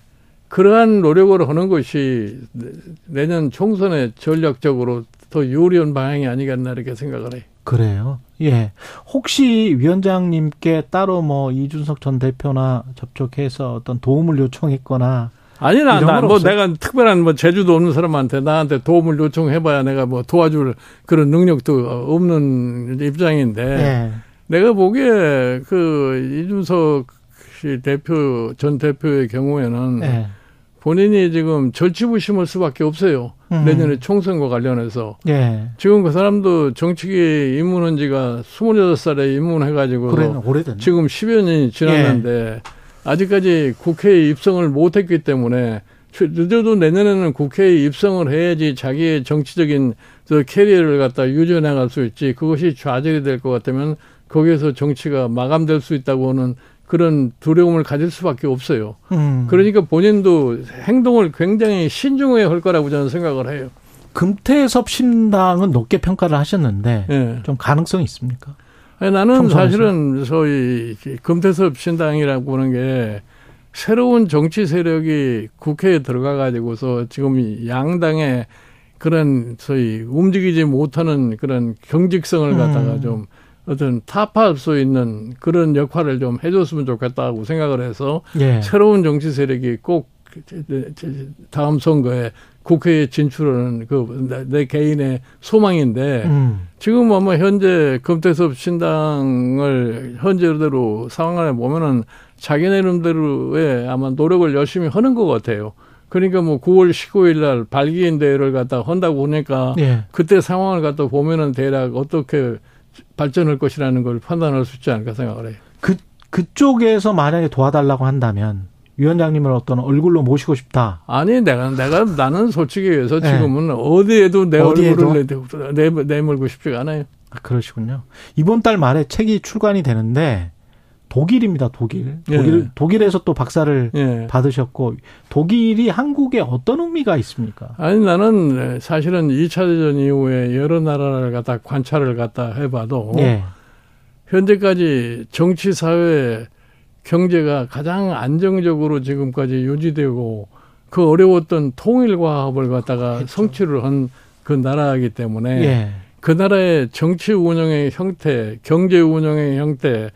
그러한 노력을 하는 것이 내- 내년 총선에 전략적으로 더 유리한 방향이 아니겠나 이렇게 생각을 해요. 그래요. 예. 혹시 위원장님께 따로 뭐 이준석 전 대표나 접촉해서 어떤 도움을 요청했거나 아니 나 이런 나건뭐 없어요? 내가 특별한 뭐 재주도 없는 사람한테 나한테 도움을 요청해봐야 내가 뭐 도와줄 그런 능력도 없는 입장인데 예. 내가 보기에 그 이준석 씨 대표 전 대표의 경우에는 예. 본인이 지금 절치부심할 수밖에 없어요. 음. 내년에 총선과 관련해서 예. 지금 그 사람도 정치계 입문한 지가 26살에 입문해가지고 그래 오래됐네. 지금 10여 년이 지났는데 아직까지 국회에 입성을 못했기 때문에 최- 늦어도 내년에는 국회에 입성을 해야지 자기의 정치적인 저 캐리어를 갖다 유지해 나갈 수 있지 그것이 좌절이 될 것 같으면 거기에서 정치가 마감될 수 있다고 하는 그런 두려움을 가질 수밖에 없어요. 음. 그러니까 본인도 행동을 굉장히 신중해야 할 거라고 저는 생각을 해요. 금태섭 신당은 높게 평가를 하셨는데 예. 좀 가능성이 있습니까? 아니, 나는? 사실은 소위 금태섭 신당이라고 하는 게 새로운 정치 세력이 국회에 들어가 가지고서 지금 이 양당의 그런 소위 움직이지 못하는 그런 경직성을 갖다가 음. 좀 어떤 타파할 수 있는 그런 역할을 좀 해줬으면 좋겠다고 생각을 해서 예. 새로운 정치 세력이 꼭 다음 선거에 국회에 진출하는 그내 개인의 소망인데 음. 지금 아마 현재 금태섭 신당을 현재대로 상황을 보면은 자기네 이름대로의 아마 노력을 열심히 하는 것 같아요. 그러니까 뭐 9월 19일 날 발기인 대회를 갖다 한다고 하니까 예. 그때 상황을 갖다 보면은 대략 어떻게 발전할 것이라는 걸 판단할 수 있지 않을까 생각을 해요. 그 그쪽에서 만약에 도와달라고 한다면 위원장님을 어떤 얼굴로 모시고 싶다. 아니 내가 내가 나는 솔직히 해서 네. 지금은 어디에도 내 어디에도? 얼굴을 내, 내, 내밀고 싶지가 않아요. 아, 그러시군요. 이번 달 말에 책이 출간이 되는데 독일입니다. 독일. 예. 독일 독일에서 또 박사를 예. 받으셨고 독일이 한국에 어떤 의미가 있습니까? 아니 나는 사실은 2차 대전 이후에 여러 나라를 갖다 관찰을 갖다 해봐도 예. 현재까지 정치 사회 경제가 가장 안정적으로 지금까지 유지되고 그 어려웠던 통일 과업을 갖다가 성취를 한 그 나라이기 때문에 예. 그 나라의 정치 운영의 형태, 경제 운영의 형태,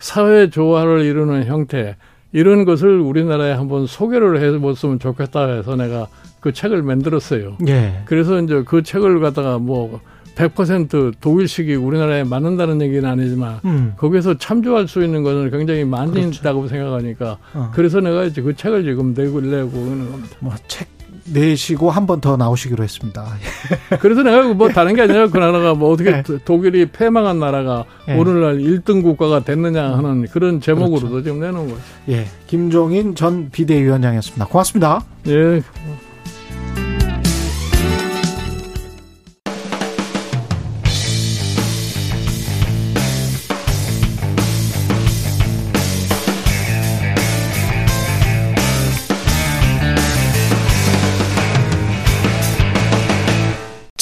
사회 조화를 이루는 형태 이런 것을 우리나라에 한번 소개를 해봤으면 좋겠다 해서 내가 그 책을 만들었어요. 예. 그래서 이제 그 책을 갖다가 뭐 100% 독일식이 우리나라에 맞는다는 얘기는 아니지만 음. 거기서 참조할 수 있는 것은 굉장히 많이 있다고 생각하니까 어. 그래서 내가 이제 그 책을 지금 내고 내고 있는 겁니다. 뭐 책 내시고 한 번 더 나오시기로 했습니다. 그래서 내가 뭐 다른 게 아니라 그 나라가 뭐 어떻게 네. 독일이 패망한 나라가 네. 오늘날 1등 국가가 됐느냐 하는 그런 제목으로도 그렇죠. 지금 내놓은 거죠. 예. 김종인 전 비대위원장이었습니다. 고맙습니다. 예.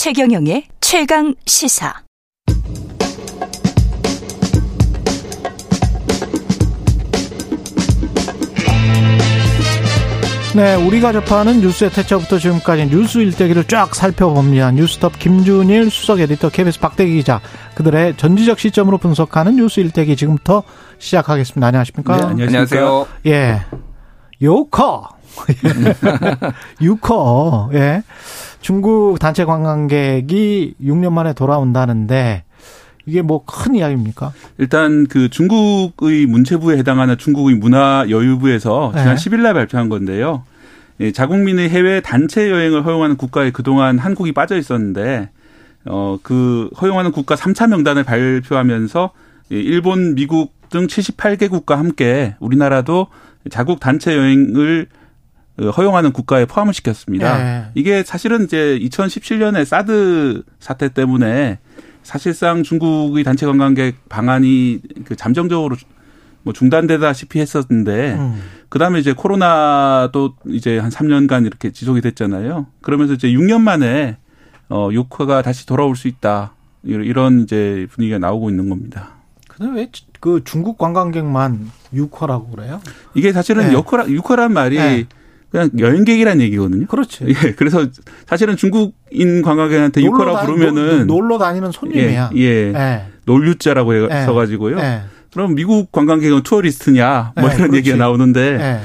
최경영의 최강 시사. 네, 우리가 접하는 뉴스의 태초부터 지금까지 뉴스 일대기를 쫙 살펴봅니다. 뉴스톱 김준일 수석 에디터 KBS 박대기 기자 그들의 전지적 시점으로 분석하는 뉴스 일대기 지금부터 시작하겠습니다. 안녕하십니까? 안녕하세요. 예. 요커. 유커. 예. 중국 단체 관광객이 6년 만에 돌아온다는데 이게 뭐 큰 이야기입니까? 일단 그 중국의 문체부에 해당하는 중국의 문화여유부에서 지난 네. 10일 날 발표한 건데요. 예, 자국민의 해외 단체 여행을 허용하는 국가에 그동안 한국이 빠져 있었는데 어 그 허용하는 국가 3차 명단을 발표하면서 예, 일본, 미국 등 78개국과 함께 우리나라도 자국 단체 여행을 어, 허용하는 국가에 포함을 시켰습니다. 네. 이게 사실은 이제 2017년에 사드 사태 때문에 사실상 중국의 단체 관광객 방안이 그 잠정적으로 뭐 중단되다시피 했었는데 음. 그다음에 이제 코로나도 이제 한 3년간 이렇게 지속이 됐잖아요. 그러면서 이제 6년 만에 어 육화가 다시 돌아올 수 있다. 이런- 이제 분위기가 나오고 있는 겁니다. 근데 왜 그 중국 관광객만 유커라고 그래요? 이게 사실은 네. 유커라, 유커란 말이 네. 그냥 여행객이라는 얘기거든요. 그렇지. 예, 그래서 사실은 중국인 관광객한테 다니- 부르면은 노- 놀러 다니는 손님이야. 예, 예. 예. 놀유자라고 예. 해서가지고요. 예. 그럼 미국 관광객은 tourist냐 뭐 네, 이런 그렇지. 얘기가 나오는데 예.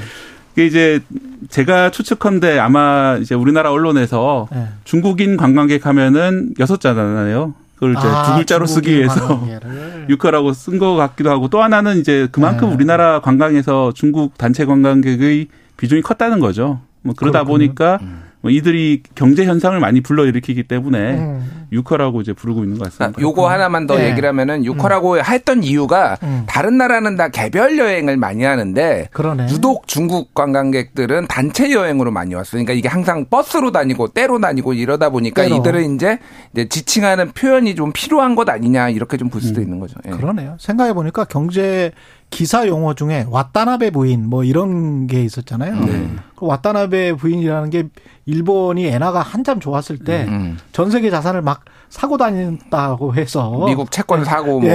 그게 이제 제가 추측컨대 아마 이제 우리나라 언론에서 예. 중국인 관광객 하면은 여섯 자잖아요. 그걸 이제 아, 두 글자로 쓰기 위해서. 유커라고 쓴 것 같기도 하고 또 하나는 이제 그만큼 네. 우리나라 관광에서 중국 단체 관광객의 비중이 컸다는 거죠. 뭐 그러다 그렇군요. 보니까 뭐 이들이 경제 현상을 많이 불러일으키기 때문에 음. 유커라고 이제 부르고 있는 것 아, 같습니다. 요거 하나만 더 네. 얘기를 하면은 육화라고 했던 이유가 음. 다른 나라는 다 개별 여행을 많이 하는데 그러네. 유독 중국 관광객들은 단체 여행으로 많이 왔어요. 그러니까 이게 항상 버스로 다니고 때로 다니고 이러다 보니까 때로. 이들은 이제, 이제 지칭하는 표현이 좀 필요한 것 아니냐 이렇게 좀 볼 수도 있는 거죠. 예. 음. 그러네요. 생각해 보니까 경제 기사 용어 중에 와타나베 부인 뭐 이런 게 있었잖아요. 네. 그 와타나베 부인이라는 게 일본이 엔화가 한참 좋았을 때전 음. 세계 자산을 막 사고 다닌다고 해서 미국 채권 사고 뭐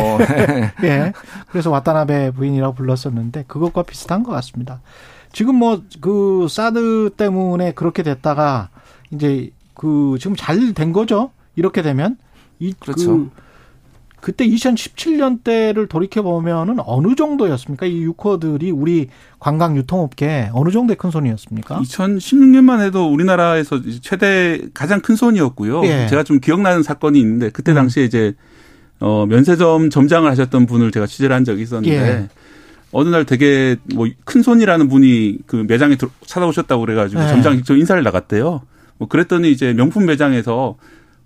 예. 그래서 와타나베 부인이라고 불렀었는데 그것과 비슷한 것 같습니다. 지금 뭐 그 사드 때문에 그렇게 됐다가 이제 그 지금 잘 된 거죠. 이렇게 되면 이 그렇죠. 그 그때 2017년 때를 돌이켜 보면은 어느 정도였습니까? 이 유커들이 우리 관광 유통업계 어느 정도의 큰 손이었습니까? 2016년만 해도 우리나라에서 최대 가장 큰 손이었고요. 예. 제가 좀 기억나는 사건이 있는데 그때 음. 당시에 이제 어 면세점 점장을 하셨던 분을 제가 취재를 한 적이 있었는데 예. 어느 날 되게 뭐 큰 손이라는 분이 그 매장에 찾아오셨다고 그래가지고 예. 점장 직접 인사를 나갔대요. 뭐 그랬더니 이제 명품 매장에서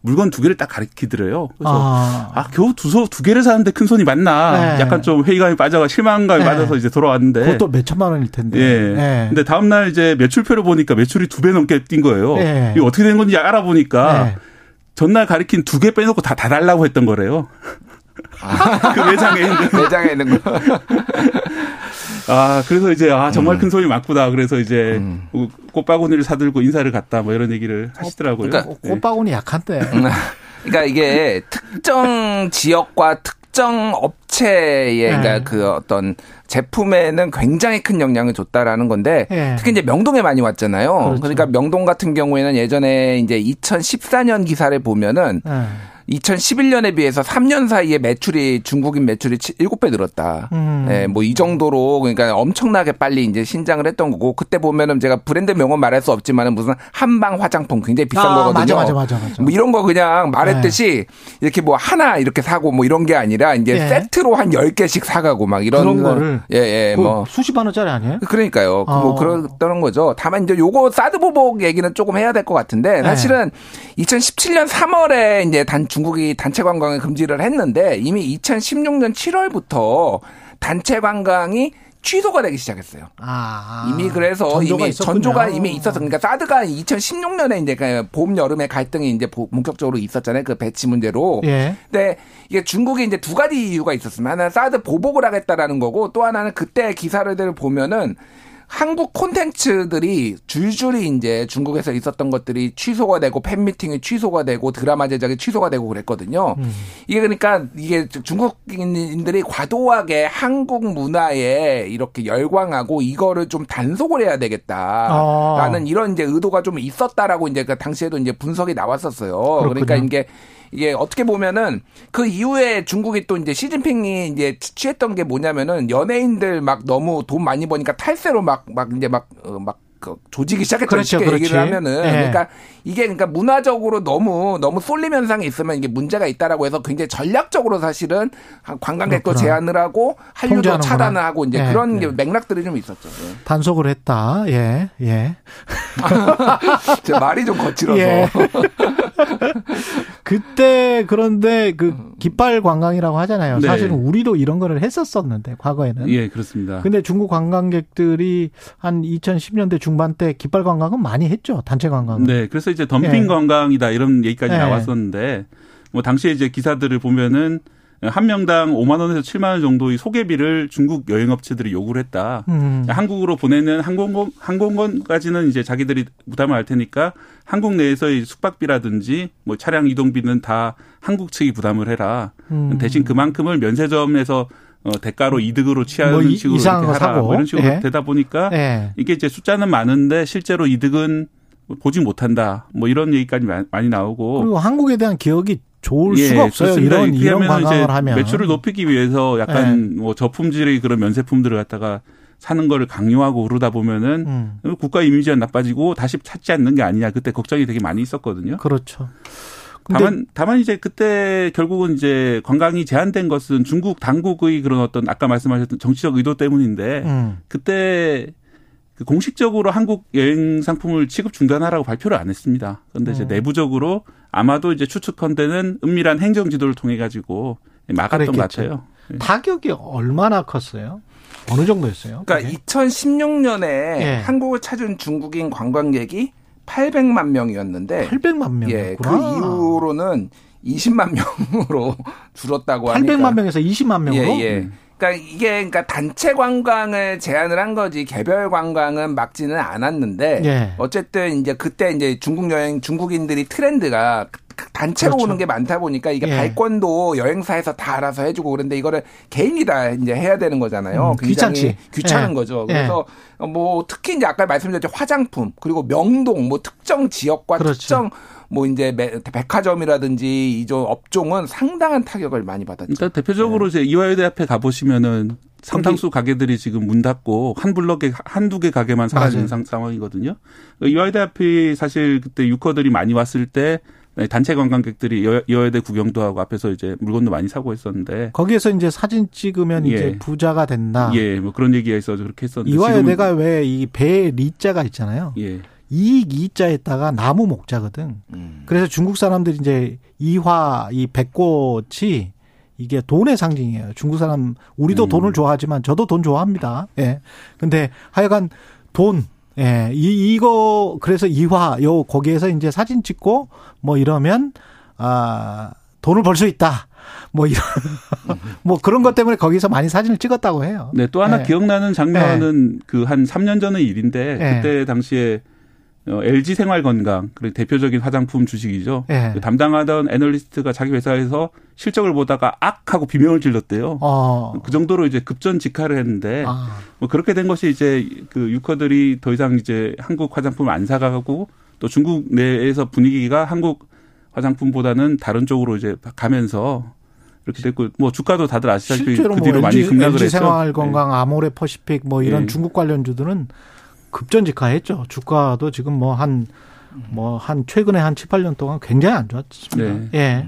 물건 두 개를 딱 가리키더래요. 그래서 아, 아, 겨우 두, 소, 두 개를 사는데 큰 손이 맞나? 네. 약간 좀 회의감이 빠져가 실망감이 네. 빠져서 이제 돌아왔는데. 그것도 몇 천만 원일 텐데. 예. 예. 근데 다음 날 이제 매출표를 보니까 매출이 두 배 넘게 뛴 거예요. 예. 이게 어떻게 된 건지 알아보니까 예. 전날 가리킨 두 개 빼놓고 다, 다 달라고 했던 거래요. 그 매장에 있는. 매장에 있는 거. 아, 그래서 이제, 아, 정말 음. 큰 손이 맞구나. 그래서 이제 꽃바구니를 사들고 인사를 갔다 뭐 이런 얘기를 하시더라고요. 그러니까 예. 꽃바구니 약한데. 그러니까 이게 특정 지역과 특정 업체의 네. 그러니까 그 어떤 제품에는 굉장히 큰 영향을 줬다라는 건데 예. 특히 이제 명동에 많이 왔잖아요. 그렇죠. 그러니까 명동 같은 경우에는 예전에 이제 2014년 기사를 보면은 예. 2011년에 비해서 3년 사이에 매출이 중국인 매출이 7배 늘었다. 음. 예, 뭐 이 정도로 그러니까 엄청나게 빨리 이제 신장을 했던 거고 그때 보면은 제가 브랜드 명은 말할 수 없지만은 무슨 한방 화장품 굉장히 비싼 아, 거거든요. 맞아, 맞아, 맞아, 맞아. 뭐 이런 거 그냥 말했듯이 이렇게 뭐 하나 이렇게 사고 뭐 이런 게 아니라 이제 예. 세트로 한 10개씩 사가고 막 이런 그런 거를 예, 예, 그뭐 수십만 원짜리 아니에요? 그러니까요. 그 어. 뭐 그렇다는 거죠. 다만 이제 요거 사드 보복 얘기는 조금 해야 될 것 같은데 네. 사실은 2017년 3월에 이제 단 중국이 단체 관광을 금지를 했는데 이미 2016년 7월부터 단체 관광이 취소가 되기 시작했어요. 아. 이미 그래서 전조가 이미 있었군요. 전조가 이미 있어서 그러니까 사드가 2016년에 이제 그봄 여름에 갈등이 이제 보- 본격적으로 있었잖아요. 그 배치 문제로. 예. 근데 이게 중국에 이제 두 가지 이유가 있었습니다. 하나는 사드 보복을 하겠다라는 거고 또 하나는 그때 기사를 보면은 한국 콘텐츠들이 줄줄이 이제 중국에서 있었던 것들이 취소가 되고 팬미팅이 취소가 되고 드라마 제작이 취소가 되고 그랬거든요. 음. 이게 그러니까 이게 중국인들이 과도하게 한국 문화에 이렇게 열광하고 이거를 좀 단속을 해야 되겠다라는 아. 이런 이제 의도가 좀 있었다라고 이제 그 당시에도 이제 분석이 나왔었어요. 그러니까 그렇군요. 이게 이게 어떻게 보면은 그 이후에 중국이 또 이제 시진핑이 이제 취했던 게 뭐냐면은 연예인들 막 너무 돈 많이 버니까 탈세로 막 막 이제 막 어, 막 그 조직이 시작했죠. 그렇죠, 쉽게 그렇지. 얘기를 하면은 예. 그러니까 이게 그러니까 문화적으로 너무 너무 쏠림 현상이 있으면 이게 문제가 있다라고 해서 굉장히 전략적으로 사실은 관광객도. 제한을 하고 한류도. 차단을 하고 이제 예. 그런 게 맥락들이 좀 있었죠. 예. 단속을 했다. 예. 예. 제 말이 좀 거칠어서 예. 그때 그런데 그 깃발 관광이라고 하잖아요. 네. 사실은 우리도 이런 거를 했었었는데 과거에는. 예, 그렇습니다. 근데 중국 관광객들이 한 2010년대 중반 때 깃발 관광은 많이 했죠. 단체 관광은. 네, 그래서 이제 덤핑 예. 관광이다 이런 얘기까지 예. 나왔었는데 뭐 당시에 이제 기사들을 보면은 한 명당 5만 원에서 7만 원 정도의 소개비를 중국 여행업체들이 요구를 했다. 음. 한국으로 보내는 항공권 항공권까지는 이제 자기들이 부담을 할 테니까 한국 내에서의 숙박비라든지 뭐 차량 이동비는 다 한국 측이 부담을 해라. 음. 대신 그만큼을 면세점에서 어, 대가로 이득으로 취하는 뭐 이- 식으로 이상한 이렇게 거 하라. 사고. 뭐 이런 식으로 예. 되다 보니까 예. 이게 이제 숫자는 많은데 실제로 이득은 보지 못한다. 뭐 이런 얘기까지 마- 많이 나오고. 그리고 한국에 대한 기억이 좋을 예, 수가 없어요. 좋습니다. 이런 이런 관광을 하면 매출을 높이기 위해서 약간 뭐 저품질의 그런 면세품들을 갖다가 사는 거를 강요하고 그러다 보면은 음. 국가 이미지가 나빠지고 다시 찾지 않는 게 아니냐. 그때 걱정이 되게 많이 있었거든요. 그렇죠. 다만 다만 이제 그때 결국은 이제 관광이 제한된 것은 중국 당국의 그런 어떤 아까 말씀하셨던 정치적 의도 때문인데 음. 그때 그 공식적으로 한국 여행 상품을 취급 중단하라고 발표를 안 했습니다. 그런데 이제 음. 내부적으로 아마도 이제 추측컨대는 은밀한 행정 지도를 통해 가지고 막았던 것 그랬겠죠. 같아요. 타격이 얼마나 컸어요? 어느 정도였어요? 그러니까 그게? 2016년에 예. 한국을 찾은 중국인 관광객이 800만 명이었는데 800만 예, 그. 이후로는 20만 명으로 줄었다고 하니까 800만 명에서 20만 명으로. 예, 예. 그러니까 이게 그러니까 단체 관광을 제한을 한 거지 개별 관광은 막지는 않았는데 예. 어쨌든 이제 그때 이제 중국 여행 중국인들이 트렌드가 단체로 그렇죠. 오는 게 많다 보니까 이게 예. 발권도 여행사에서 다 알아서 해주고 그런데 이거를 개인이 다 이제 해야 되는 거잖아요. 음, 굉장히 귀찮지. 귀찮은 예. 거죠. 예. 그래서 뭐 특히 이제 아까 말씀드렸죠 화장품 그리고 명동 뭐 특정 지역과 그렇죠. 특정 뭐 이제 매- 백화점이라든지 이저 업종은 상당한 타격을 많이 받았죠. 일단 대표적으로 이제 이화여대 앞에 가보시면은 상당수 가게들이 지금 문 닫고 한 블럭에 한두 개 가게만 사라지는 맞아요. 상, 상황이거든요. 이화여대 앞이 사실 그때 유커들이 많이 왔을 때 단체 관광객들이 여- 이화여대 구경도 하고 앞에서 이제 물건도 많이 사고 했었는데 거기에서 이제 사진 찍으면 예. 이제 부자가 된다. 예, 뭐 그런 얘기가 있어서 그렇게 했었는데 이화여대가 왜 이 배 리자가 있잖아요. 예. 이익 이자에다가 나무 목자거든. 음. 그래서 중국 사람들이 이제 이화 이 백꽃이 이게 돈의 상징이에요. 중국 사람 우리도 음. 돈을 좋아하지만 저도 돈 좋아합니다. 예. 근데 하여간 돈 예. 이 이거 그래서 이화 요 거기에서 이제 사진 찍고 뭐 이러면 아 돈을 벌 수 있다. 뭐 이런 뭐 그런 것 때문에 거기서 많이 사진을 찍었다고 해요. 네, 또 하나 예. 기억나는 장면은 그한 3년 전의 일인데 예. 그때 당시에 어, LG 생활건강 그리고 대표적인 화장품 주식이죠. 예. 그 담당하던 애널리스트가 자기 회사에서 실적을 보다가 악 하고 비명을 질렀대요. 어. 그 정도로 이제 급전직하를 했는데 아. 뭐 그렇게 된 것이 이제 그 유커들이 더 이상 이제 한국 화장품을 안 사가고 또 중국 내에서 분위기가 한국 화장품보다는 다른 쪽으로 이제 가면서 이렇게 됐고 뭐 주가도 다들 아시다시피 그뭐 뒤로 많이 LG, 급락을 LG 했죠. 생활 건강, 아모레 퍼시픽 뭐 이런 예. 중국 관련주들은 급전직하했죠. 주가도 지금 뭐 한 뭐 한 최근에 한 7, 8년 동안 굉장히 안 좋았습니다. 네. 예.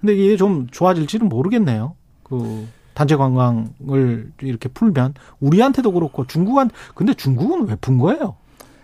근데 이게 좀 좋아질지는 모르겠네요. 그 단체 관광을 이렇게 풀면 우리한테도 그렇고 중국한 근데 중국은 왜 푼 거예요?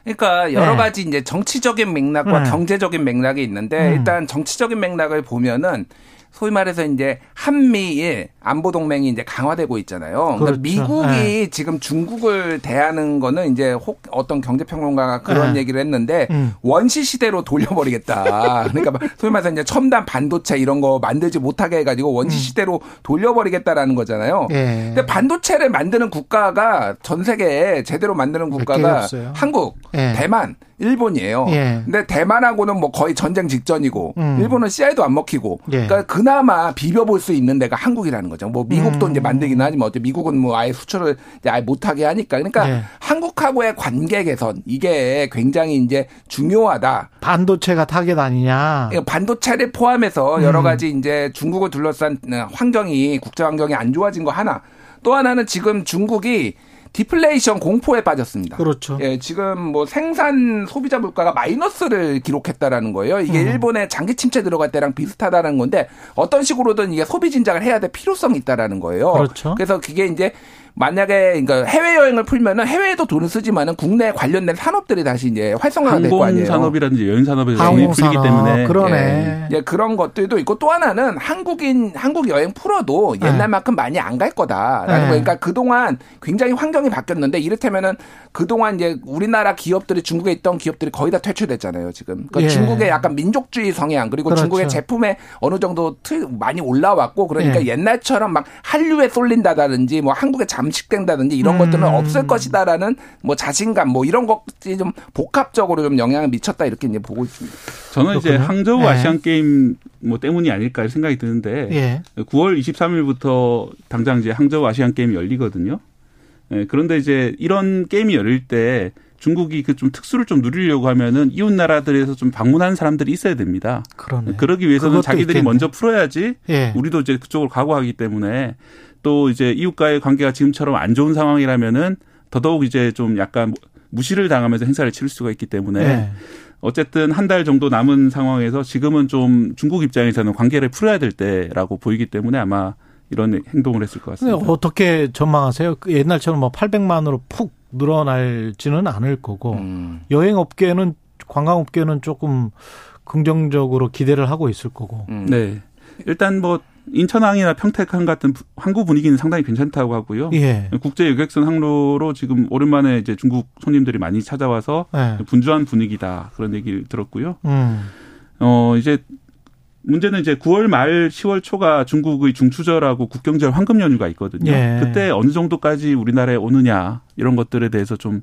그러니까 여러 네. 가지 이제 정치적인 맥락과 네. 경제적인 맥락이 있는데 음. 일단 정치적인 맥락을 보면은 소위 말해서 이제 한미일 안보 동맹이 이제 강화되고 있잖아요. 그러니까 그렇죠. 미국이 네. 지금 중국을 대하는 거는 이제 혹 어떤 경제 평론가가 그런 네. 얘기를 했는데 음. 원시 시대로 돌려버리겠다. 그러니까 막 소위 말해서 이제 첨단 반도체 이런 거 만들지 못하게 해가지고 원시 시대로 돌려버리겠다라는 거잖아요. 음. 예. 근데 반도체를 만드는 국가가 전 세계에 제대로 만드는 국가가. 한국, 예. 대만, 일본이에요. 예. 근데 대만하고는 뭐 거의 전쟁 직전이고 음. 일본은 CI도 안 먹히고 예. 그러니까 그나마 비벼볼 수 있는 데가 한국이라는 거죠. 뭐 미국도 음. 이제 만들긴 하지만 어째 미국은 뭐 아예 수출을 이제 아예 못하게 하니까 그러니까 예. 한국하고의 관계 개선 이게 굉장히 이제 중요하다. 반도체가 타겟 아니냐? 그러니까 반도체를 포함해서 음. 여러 가지 이제 중국을 둘러싼 환경이 국제 환경이 안 좋아진 거 하나. 또 하나는 지금 중국이 디플레이션 공포에 빠졌습니다. 그렇죠. 예, 지금 뭐 생산 소비자 물가가 마이너스를 기록했다라는 거예요. 이게 음. 일본의 장기 침체 들어갈 때랑 비슷하다는 건데 어떤 식으로든 이게 소비 진작을 해야 될 필요성이 있다라는 거예요. 그렇죠. 그래서 그게 이제 만약에 그러니까 해외 여행을 풀면은 해외에도 돈을 쓰지만은 국내 관련된 산업들이 다시 이제 활성화가 될 거 아니에요. 항공산업이라든지 여행 산업에서 돈이 풀리기 때문에 그러네. 예, 그런 것들도 있고 또 하나는 한국인 한국 여행 풀어도 옛날만큼 많이 안 갈 거다라는 네. 거. 그러니까 그 동안 굉장히 환경이 바뀌었는데 이를테면은 그 동안 이제 우리나라 기업들이 중국에 있던 기업들이 거의 다 퇴출됐잖아요, 지금. 그러니까 예. 중국의 약간 민족주의 성향 그리고 그렇죠. 중국의 제품에 어느 정도 틀 많이 올라왔고 그러니까 예. 옛날처럼 막 한류에 쏠린다든지 뭐 한국에 잠 식된다든지 이런 음. 것들은 없을 것이다라는 뭐 자신감 뭐 이런 것들이 좀 복합적으로 좀 영향을 미쳤다 이렇게 이제 보고 있습니다. 저는 이제 그렇군요. 항저우 네. 아시안 게임 뭐 때문이 아닐까 생각이 드는데 예. 9월 23일부터 당장 이제 항저우 아시안 게임이 열리거든요. 예, 그런데 이제 이런 게임이 열릴 때 중국이 그 좀 특수를 좀 누리려고 하면은 이웃 나라들에서 좀 방문하는 사람들이 있어야 됩니다. 그러네. 그러기 위해서는 자기들이 있겠네. 먼저 풀어야지 예. 우리도 이제 그쪽으로 각오하기 때문에 또 이제 이웃과의 관계가 지금처럼 안 좋은 상황이라면은 더더욱 이제 좀 약간 무시를 당하면서 행사를 치를 수가 있기 때문에 예. 어쨌든 한 달 정도 남은 상황에서 지금은 좀 중국 입장에서는 관계를 풀어야 될 때라고 보이기 때문에 아마 이런 행동을 했을 것 같습니다. 어떻게 전망하세요? 그 옛날처럼 뭐 800만으로 푹 늘어날지는 않을 거고 음. 여행업계는 관광업계는 조금 긍정적으로 기대를 하고 있을 거고. 음. 네. 일단 뭐 인천항이나 평택항 같은 부- 항구 분위기는 상당히 괜찮다고 하고요. 예. 국제 여객선 항로로 지금 오랜만에 이제 중국 손님들이 많이 찾아와서 예. 분주한 분위기다 그런 얘기를 들었고요. 음. 어 이제 문제는 이제 9월 말 10월 초가 중국의 중추절하고 국경절 황금 연휴가 있거든요. 예. 그때 어느 정도까지 우리나라에 오느냐 이런 것들에 대해서 좀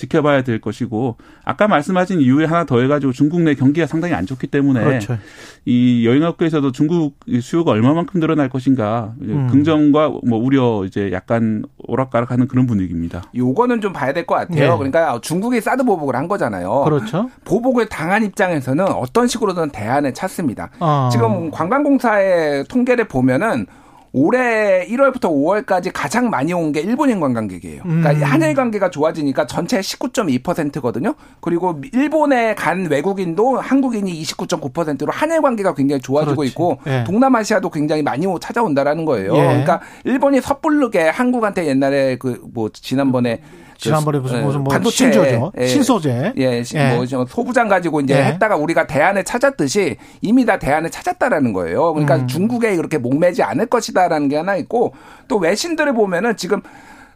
지켜봐야 될 것이고 아까 말씀하신 이유에 하나 더 해 가지고 중국 내 경기가 상당히 안 좋기 때문에 그렇죠. 이 여행업계에서도 중국 수요가 얼마만큼 늘어날 것인가 음. 긍정과 뭐 우려 이제 약간 오락가락하는 그런 분위기입니다. 요거는 좀 봐야 될 것 같아요. 네. 그러니까 중국이 사드 보복을 한 거잖아요. 그렇죠. 보복을 당한 입장에서는 어떤 식으로든 대안을 찾습니다. 어. 지금 관광공사의 통계를 보면은 올해 1월부터 5월까지 가장 많이 온 게 일본인 관광객이에요. 그러니까 음. 한일 관계가 좋아지니까 전체 19.2%거든요. 그리고 일본에 간 외국인도 한국인이 29.9%로 한일 관계가 굉장히 좋아지고 그렇지. 있고 예. 동남아시아도 굉장히 많이 오- 찾아온다라는 거예요. 예. 그러니까 일본이 섣부르게 한국한테 옛날에 그 뭐 지난번에 지난번에 그, 무슨 예, 무슨 뭐 반도체, 신조죠. 예. 신소재. 예, 시- 예. 뭐저 소부장 가지고 이제 예. 했다가 우리가 대안을 찾았듯이 이미 다 대안을 찾았다라는 거예요. 그러니까 음. 중국에 그렇게 목매지 않을 것이다라는 게 하나 있고 또 외신들을 보면은 지금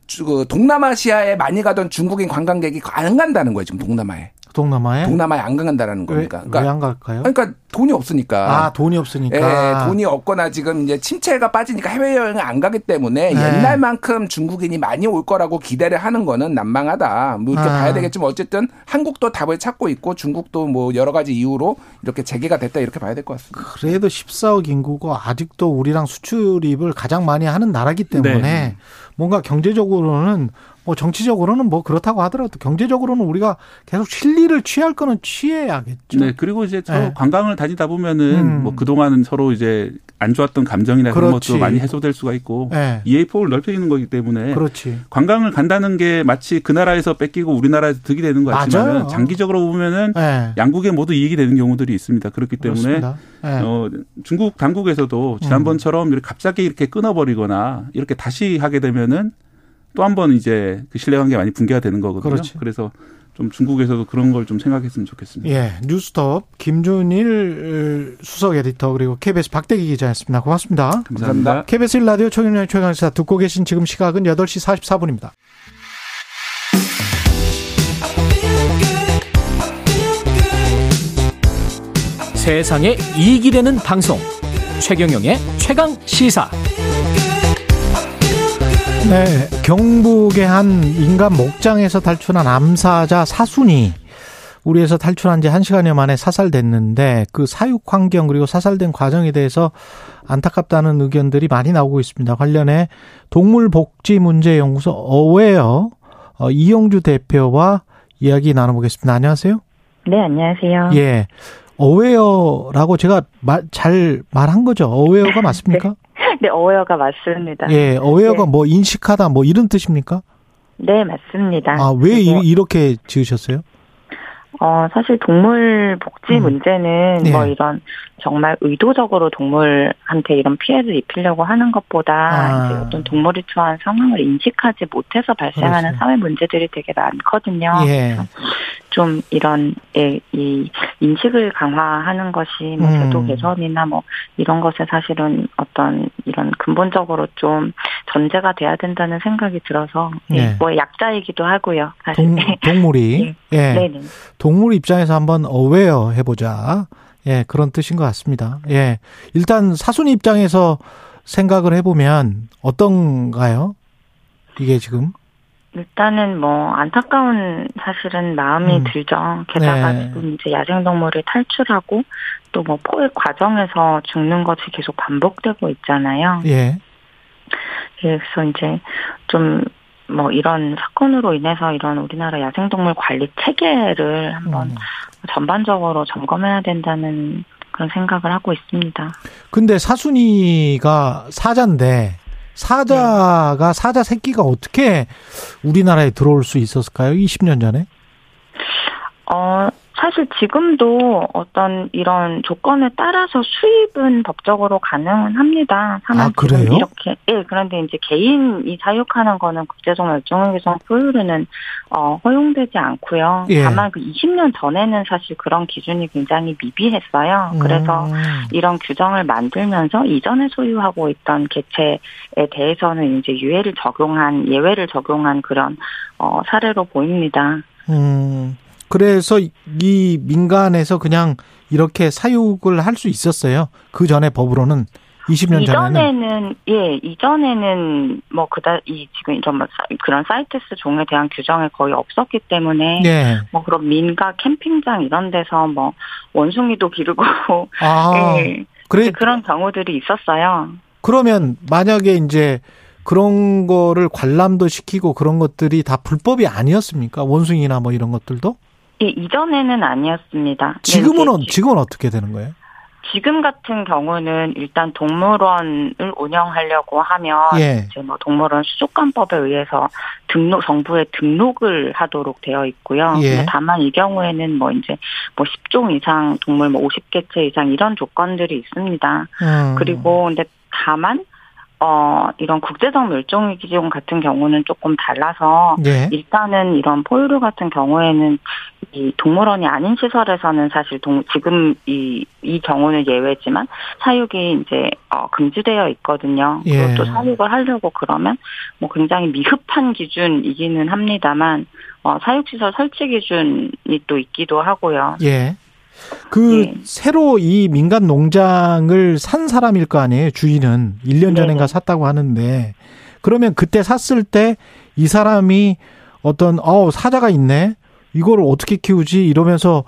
주- 그 동남아시아에 많이 가던 중국인 관광객이 안 간다는 거예요. 지금 동남아에. 동남아에 동남아에 안 간다라는 겁니까? 왜 그러니까, 안 갈까요? 그러니까 돈이 없으니까. 아, 돈이 없으니까. 예, 돈이 없거나 지금 이제 침체가 빠지니까 해외여행을 안 가기 때문에 네. 옛날만큼 중국인이 많이 올 거라고 기대를 하는 거는 난망하다. 뭐 이렇게 아. 봐야 되겠지만 어쨌든 한국도 답을 찾고 있고 중국도 뭐 여러 가지 이유로 이렇게 재개가 됐다 이렇게 봐야 될 것 같습니다. 그래도 14억 인구고 아직도 우리랑 수출입을 가장 많이 하는 나라기 때문에 네. 뭔가 경제적으로는 뭐 정치적으로는 뭐 그렇다고 하더라도 경제적으로는 우리가 계속 실리를 취할 거는 취해야겠죠. 네, 그리고 이제 서로 네. 관광을 다니다 보면은 음. 뭐 그동안은 서로 이제 안 좋았던 감정이나 그런 그렇지. 것도 많이 해소될 수가 있고 네. 이해 폭을 넓혀 있는 거기 때문에 그렇지. 관광을 간다는 게 마치 그 나라에서 뺏기고 우리나라에서 득이 되는 것. 같지만 장기적으로 보면은 네. 양국에 모두 이익이 되는 경우들이 있습니다. 그렇기 때문에. 네. 어, 중국 당국에서도 지난번처럼 이렇게 갑자기 이렇게 끊어버리거나 이렇게 다시 하게 되면은 또 한 번 이제 그 신뢰관계 가 많이 붕괴가 되는 거거든요. 그렇지. 그래서 좀 중국에서도 그런 걸 좀 생각했으면 좋겠습니다. 예, 뉴스톱 김준일 수석 에디터 그리고 KBS 박대기 기자였습니다. 고맙습니다. 감사합니다. KBS 1라디오 최경영 최강시사 듣고 계신 지금 시각은 8시 44분입니다. 세상에 이익이 되는 방송 최경영의 최강 시사 네, 경북의 한 인간 목장에서 탈출한 암사자 사순이 우리에서 탈출한 지 한시간여 만에 사살됐는데 그 사육 환경 그리고 사살된 과정에 대해서 안타깝다는 의견들이 많이 나오고 있습니다. 관련해 동물복지문제연구소 어웨어 어, 이영주 대표와 이야기 나눠보겠습니다. 안녕하세요. 네, 안녕하세요. 예. 어웨어라고 제가 말, 잘 말한 거죠? 어웨어가 맞습니까? 네, 어웨어가 맞습니다. 예, 어웨어가 네. 뭐 인식하다 뭐 이런 뜻입니까? 네, 맞습니다. 아, 왜 이- 이렇게 지으셨어요? 어, 사실 동물 복지 음. 문제는 네. 뭐 이런 정말 의도적으로 동물한테 이런 피해를 입히려고 하는 것보다 아. 이제 어떤 동물이 처한 상황을 인식하지 못해서 발생하는 그렇죠. 사회 문제들이 되게 많거든요. 예. 좀 이런 예, 이 인식을 강화하는 것이 뭐 음. 제도 개선이나 뭐 이런 것에 사실은 어떤 이런 근본적으로 좀 전제가 돼야 된다는 생각이 들어서 예, 네. 뭐 약자이기도 하고요. 사실. 동, 동물이 예. 네 네. 동물 입장에서 한번 어웨어 해보자. 예, 그런 뜻인 것 같습니다. 예. 일단 사순 입장에서 생각을 해보면 어떤가요? 이게 지금? 일단은 뭐 안타까운 사실은 마음이 음. 들죠. 게다가 네. 지금 이제 야생동물이 탈출하고 또 뭐 포획 과정에서 죽는 것이 계속 반복되고 있잖아요. 예. 그래서 이제 좀 뭐 이런 사건으로 인해서 이런 우리나라 야생동물 관리 체계를 한번 음. 전반적으로 점검해야 된다는 그런 생각을 하고 있습니다. 근데 사순이가 사자인데 사자가 사자 새끼가 어떻게 우리나라에 들어올 수 있었을까요? 20년 전에? 어, 사실 지금도 어떤 이런 조건에 따라서 수입은 법적으로 가능은 합니다. 다만 아, 그래요? 이렇게, 예, 그런데 이제 개인이 사육하는 거는 국제적 멸종위기종 포유류는, 어, 허용되지 않고요. 예. 다만 그 20년 전에는 사실 그런 기준이 굉장히 미비했어요. 그래서 음. 이런 규정을 만들면서 이전에 소유하고 있던 개체에 대해서는 이제 유예를 적용한, 예외를 적용한 그런, 어, 사례로 보입니다. 음. 그래서 이 민간에서 그냥 이렇게 사육을 할 수 있었어요. 그 전에 법으로는 20년 전에는. 이전에는 예 이전에는 뭐 그다 이 지금 이런 그런 사이트스 종에 대한 규정이 거의 없었기 때문에 예. 뭐 그런 민가 캠핑장 이런 데서 뭐 원숭이도 기르고 아. 예 그래 그런 경우들이 있었어요. 그러면 만약에 이제 그런 거를 관람도 시키고 그런 것들이 다 불법이 아니었습니까? 원숭이나 뭐 이런 것들도? 예 이전에는 아니었습니다. 네, 지금은 어- 이제 지금은 어떻게 되는 거예요? 지금 같은 경우는 일단 동물원을 운영하려고 하면 예. 이제 뭐 동물원 수족관법에 의해서 등록 정부에 등록을 하도록 되어 있고요. 예. 다만 이 경우에는 뭐 이제 뭐 10종 이상 동물 뭐 50개체 이상 이런 조건들이 있습니다. 음. 그리고 근데 다만 어 이런 국제적 멸종위기종 같은 경우는 조금 달라서 예. 일단은 이런 포유류 같은 경우에는 이 동물원이 아닌 시설에서는 사실 동, 지금 이, 이 경우는 예외지만 사육이 이제 어, 금지되어 있거든요. 예. 그리고 또 사육을 하려고 그러면 뭐 굉장히 미흡한 기준이기는 합니다만 어, 사육시설 설치 기준이 또 있기도 하고요. 예. 그 예. 새로 이 민간 농장을 산 사람일 거 아니에요. 주인은 1년 전인가. 샀다고 하는데 그러면 그때 샀을 때 이 사람이 어떤 어 사자가 있네. 이걸 어떻게 키우지 이러면서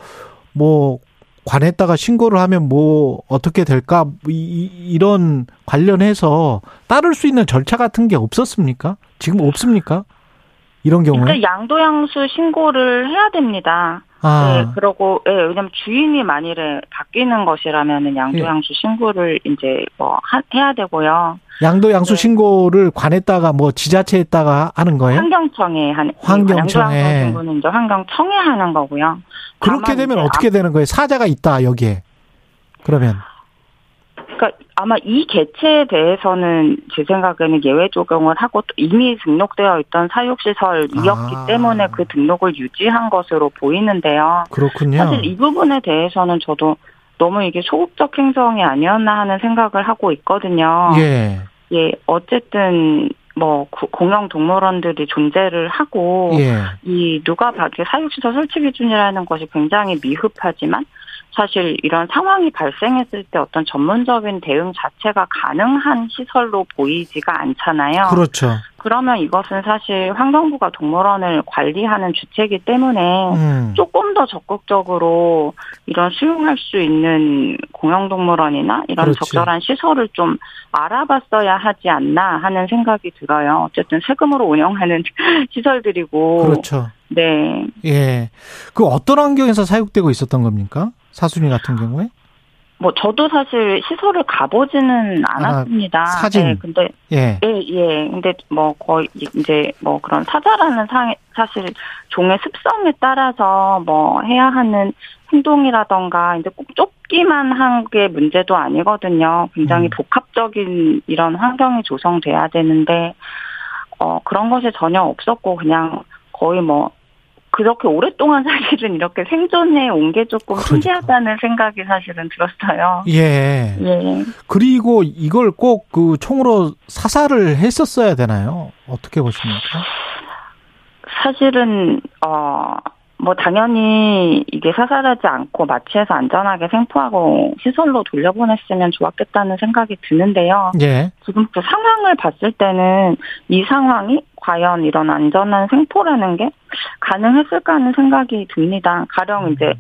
뭐 관에다가 신고를 하면 뭐 어떻게 될까 이- 이- 이런 관련해서 따를 수 있는 절차 같은 게 없었습니까? 지금 없습니까? 이런 경우에 일단 양도양수 신고를 해야 됩니다. 아 네, 그러고 예, 왜냐면 주인이 만일에 바뀌는 것이라면은 양도양수 예. 신고를 이제 뭐 하- 해야 되고요. 양도 양수 네. 신고를 관에다가 뭐 지자체에다가 하는 거예요? 환경청에 하는 환경청에. 양도양수 신고는 이제 환경청에 하는 거고요. 그렇게 되면 어떻게 되는 거예요? 사자가 있다 여기에. 그러면 그러니까 아마 이 개체에 대해서는 제 생각에는 예외 적용을 하고 또 이미 등록되어 있던 사육시설이었기 아. 때문에 그 등록을 유지한 것으로 보이는데요. 그렇군요. 사실 이 부분에 대해서는 저도 너무 이게 소극적 행성이 아니었나 하는 생각을 하고 있거든요. 예. 예, 어쨌든 뭐 구- 공영 동물원들이 존재를 하고 예. 이 누가 봐도 사육시설 설치 기준이라는 것이 굉장히 미흡하지만 사실 이런 상황이 발생했을 때 어떤 전문적인 대응 자체가 가능한 시설로 보이지가 않잖아요. 그렇죠. 그러면 이것은 사실 환경부가 동물원을 관리하는 주체이기 때문에 음. 조금 더 적극적으로 이런 수용할 수 있는 공영동물원이나 이런 그렇지. 적절한 시설을 좀 알아봤어야 하지 않나 하는 생각이 들어요. 어쨌든 세금으로 운영하는 시설들이고. 그렇죠. 네. 예. 그 어떤 환경에서 사육되고 있었던 겁니까? 사순이 같은 경우에? 뭐 저도 사실 시설을 가보지는 않았습니다. 아, 사진. 네, 근데 예. 예, 예. 근데 뭐 거의 이제 뭐 그런 사자라는 상 사실 종의 습성에 따라서 뭐 해야 하는 행동이라던가 이제 꼭 쫓기만 한 게 문제도 아니거든요. 굉장히 음. 복합적인 이런 환경이 조성돼야 되는데 어 그런 것이 전혀 없었고 그냥 거의 뭐 그렇게 오랫동안 사실은 이렇게 생존해 온 게 조금 그러니까. 신기하다는 생각이 사실은 들었어요. 예. 예. 그리고 이걸 꼭 그 총으로 사살을 했었어야 되나요? 어떻게 보십니까? 사실은 어 뭐 당연히 이게 사살하지 않고 마취해서 안전하게 생포하고 시설로 돌려보냈으면 좋았겠다는 생각이 드는데요. 예. 지금 그 상황을 봤을 때는 이 상황이 과연 이런 안전한 생포라는 게 가능했을까 하는 생각이 듭니다. 가령 이제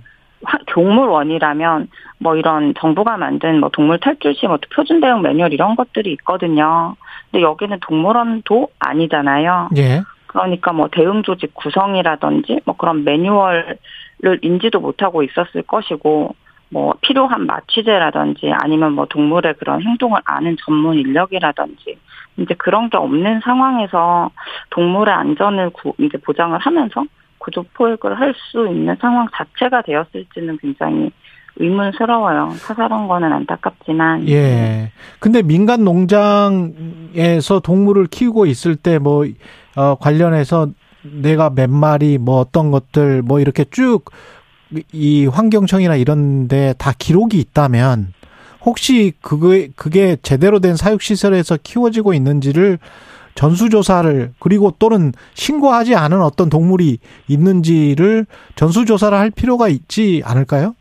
화- 동물원이라면 뭐 이런 정부가 만든 뭐 동물 탈출 시 뭐 표준 대응 매뉴얼 이런 것들이 있거든요. 근데 여기는 동물원도 아니잖아요. 예. 그러니까 뭐 대응 조직 구성이라든지 뭐 그런 매뉴얼을 인지도 못하고 있었을 것이고 뭐 필요한 마취제라든지 아니면 뭐 동물의 그런 행동을 아는 전문 인력이라든지 이제 그런 게 없는 상황에서 동물의 안전을 구, 이제 보장을 하면서 구조 포획을 할 수 있는 상황 자체가 되었을지는 굉장히 의문스러워요. 사살한 거는 안타깝지만 예. 근데 민간 농장에서 동물을 키우고 있을 때 뭐, 어, 관련해서 내가 몇 마리, 뭐 어떤 것들, 뭐 이렇게 쭉 이 환경청이나 이런 데 다 기록이 있다면 혹시 그게, 그게 제대로 된 사육 시설에서 키워지고 있는지를 전수조사를 그리고 또는 신고하지 않은 어떤 동물이 있는지를 전수조사를 할 필요가 있지 않을까요?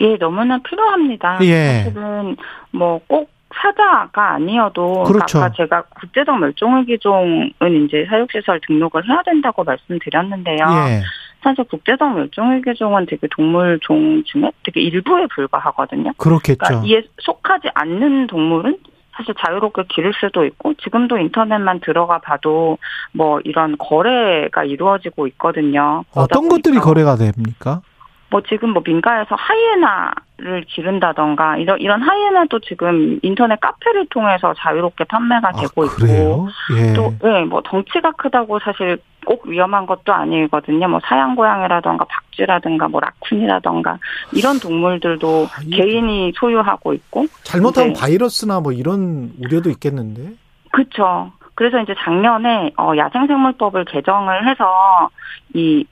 예, 너무나 필요합니다. 예. 사실은 뭐 꼭 사자가 아니어도 그렇죠. 아까 제가 국제적 멸종위기종은 이제 사육시설 등록을 해야 된다고 말씀드렸는데요. 예. 사실 국제적 멸종위기종은 되게 동물종 중에 되게 일부에 불과하거든요. 그렇겠죠. 그러니까 이에 속하지 않는 동물은 사실 자유롭게 기를 수도 있고 지금도 인터넷만 들어가 봐도 뭐 이런 거래가 이루어지고 있거든요. 어떤 것들이 거래가 됩니까? 뭐 지금 뭐 민가에서 하이에나를 기른다던가 이런 이런 하이에나도 지금 인터넷 카페를 통해서 자유롭게 판매가 되고 있고 아, 그래요? 예. 또 예, 뭐 덩치가 크다고 사실 꼭 위험한 것도 아니거든요. 뭐 사양 고양이라던가 박쥐라든가 뭐 라쿤이라던가 이런 동물들도 아, 개인이 소유하고 있고 잘못하면 이제- 바이러스나 뭐 이런 우려도 있겠는데. 그렇죠. 그래서 이제 작년에 어, 야생생물법을 개정을 해서 이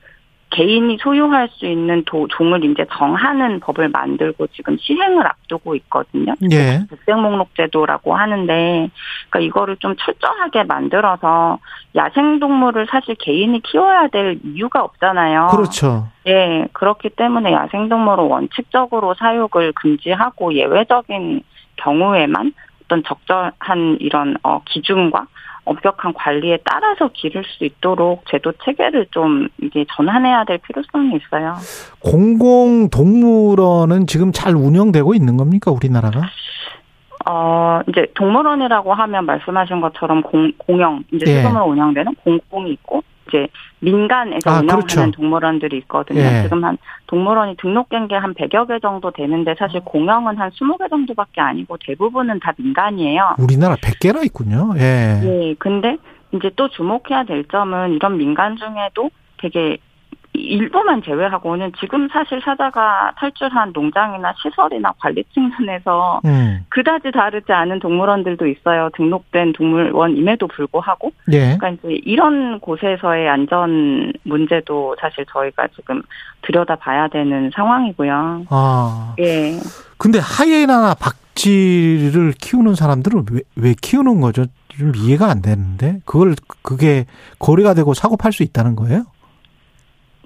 개인이 소유할 수 있는 도, 종을 이제 정하는 법을 만들고 지금 시행을 앞두고 있거든요. 예. 국생목록 제도라고 하는데, 그러니까 이거를 좀 철저하게 만들어서 야생 동물을 사실 개인이 키워야 될 이유가 없잖아요. 그렇죠. 예, 그렇기 때문에 야생 동물을 원칙적으로 사육을 금지하고 예외적인 경우에만 어떤 적절한 이런 어, 기준과 엄격한 관리에 따라서 기를 수 있도록 제도 체계를 좀 이게 전환해야 될 필요성이 있어요. 공공 동물원은 지금 잘 운영되고 있는 겁니까 우리나라가? 어, 이제 동물원이라고 하면 말씀하신 것처럼 공, 공영, 이제 예. 세금으로 운영되는 공공이 있고, 이제 민간에서 아, 운영하는 그렇죠. 동물원들이 있거든요. 예. 지금 한 동물원이 등록된 게 한 100여 개 정도 되는데 사실 공영은 한 20개 정도밖에 아니고 대부분은 다 민간이에요. 우리나라 100개나 있군요. 예. 예, 근데 이제 또 주목해야 될 점은 이런 민간 중에도 되게 일부만 제외하고는 지금 사실 사자가 탈출한 농장이나 시설이나 관리 측면에서 음. 그다지 다르지 않은 동물원들도 있어요. 등록된 동물원임에도 불구하고. 예. 그러니까 이제 이런 곳에서의 안전 문제도 사실 저희가 지금 들여다 봐야 되는 상황이고요. 아. 예. 근데 하이에나나 박쥐를 키우는 사람들은 왜, 왜 키우는 거죠? 좀 이해가 안 되는데 그걸 그게 거래가 되고 사고 팔 수 있다는 거예요?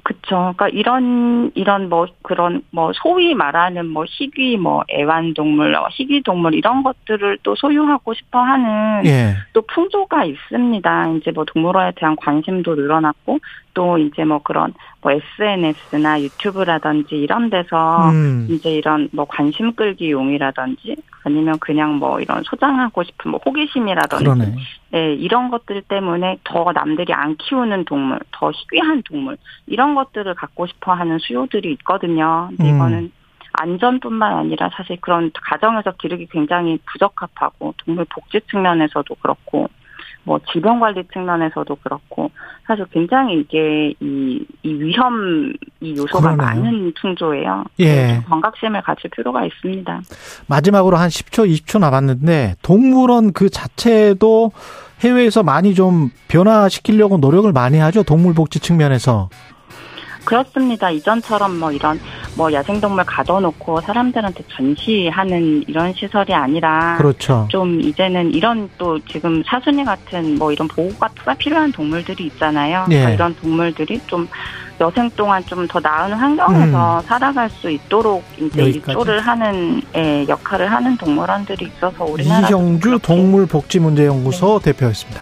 그쵸. 그러니까 이런 이런 뭐 그런 뭐 소위 말하는 뭐 희귀 뭐 애완동물, 어, 희귀동물 이런 것들을 또 소유하고 싶어하는 예. 또 풍조가 있습니다. 이제 뭐 동물원에 대한 관심도 늘어났고 또 이제 뭐 그런 뭐 SNS나 유튜브라든지 이런 데서 음. 이제 이런 뭐 관심 끌기 용이라든지 아니면 그냥 뭐 이런 소장하고 싶은 뭐 호기심이라든지 그러네. 예, 이런 것들 때문에 더 남들이 안 키우는 동물, 더 희귀한 동물 이런 것들을 갖고 싶어 하는 수요들이 있거든요. 근데 음. 이거는 안전뿐만 아니라 사실 그런 가정에서 기르기 굉장히 부적합하고 동물 복지 측면에서도 그렇고 뭐 질병 관리 측면에서도 그렇고 사실 굉장히 이게 이, 이 위험 이 요소가 그러네요. 많은 충조예요. 예. 좀 경각심을 가질 필요가 있습니다. 마지막으로 한 10초, 20초 남았는데 동물원 그 자체도 해외에서 많이 좀 변화시키려고 노력을 많이 하죠. 동물복지 측면에서. 그렇습니다. 이전처럼 뭐 이런 뭐 야생동물 가둬놓고 사람들한테 전시하는 이런 시설이 아니라 그렇죠. 좀 이제는 이런 또 지금 사순이 같은 뭐 이런 보호가 필요한 동물들이 있잖아요. 예. 그러니까 이런 동물들이 좀 여생 동안 좀 더 나은 환경에서 살아갈 수 있도록 이제 음. 여기까지. 일조를 하는 예, 역할을 하는 동물원들이 있어서 우리나라 이형주 동물복지문제연구소 대표였습니다.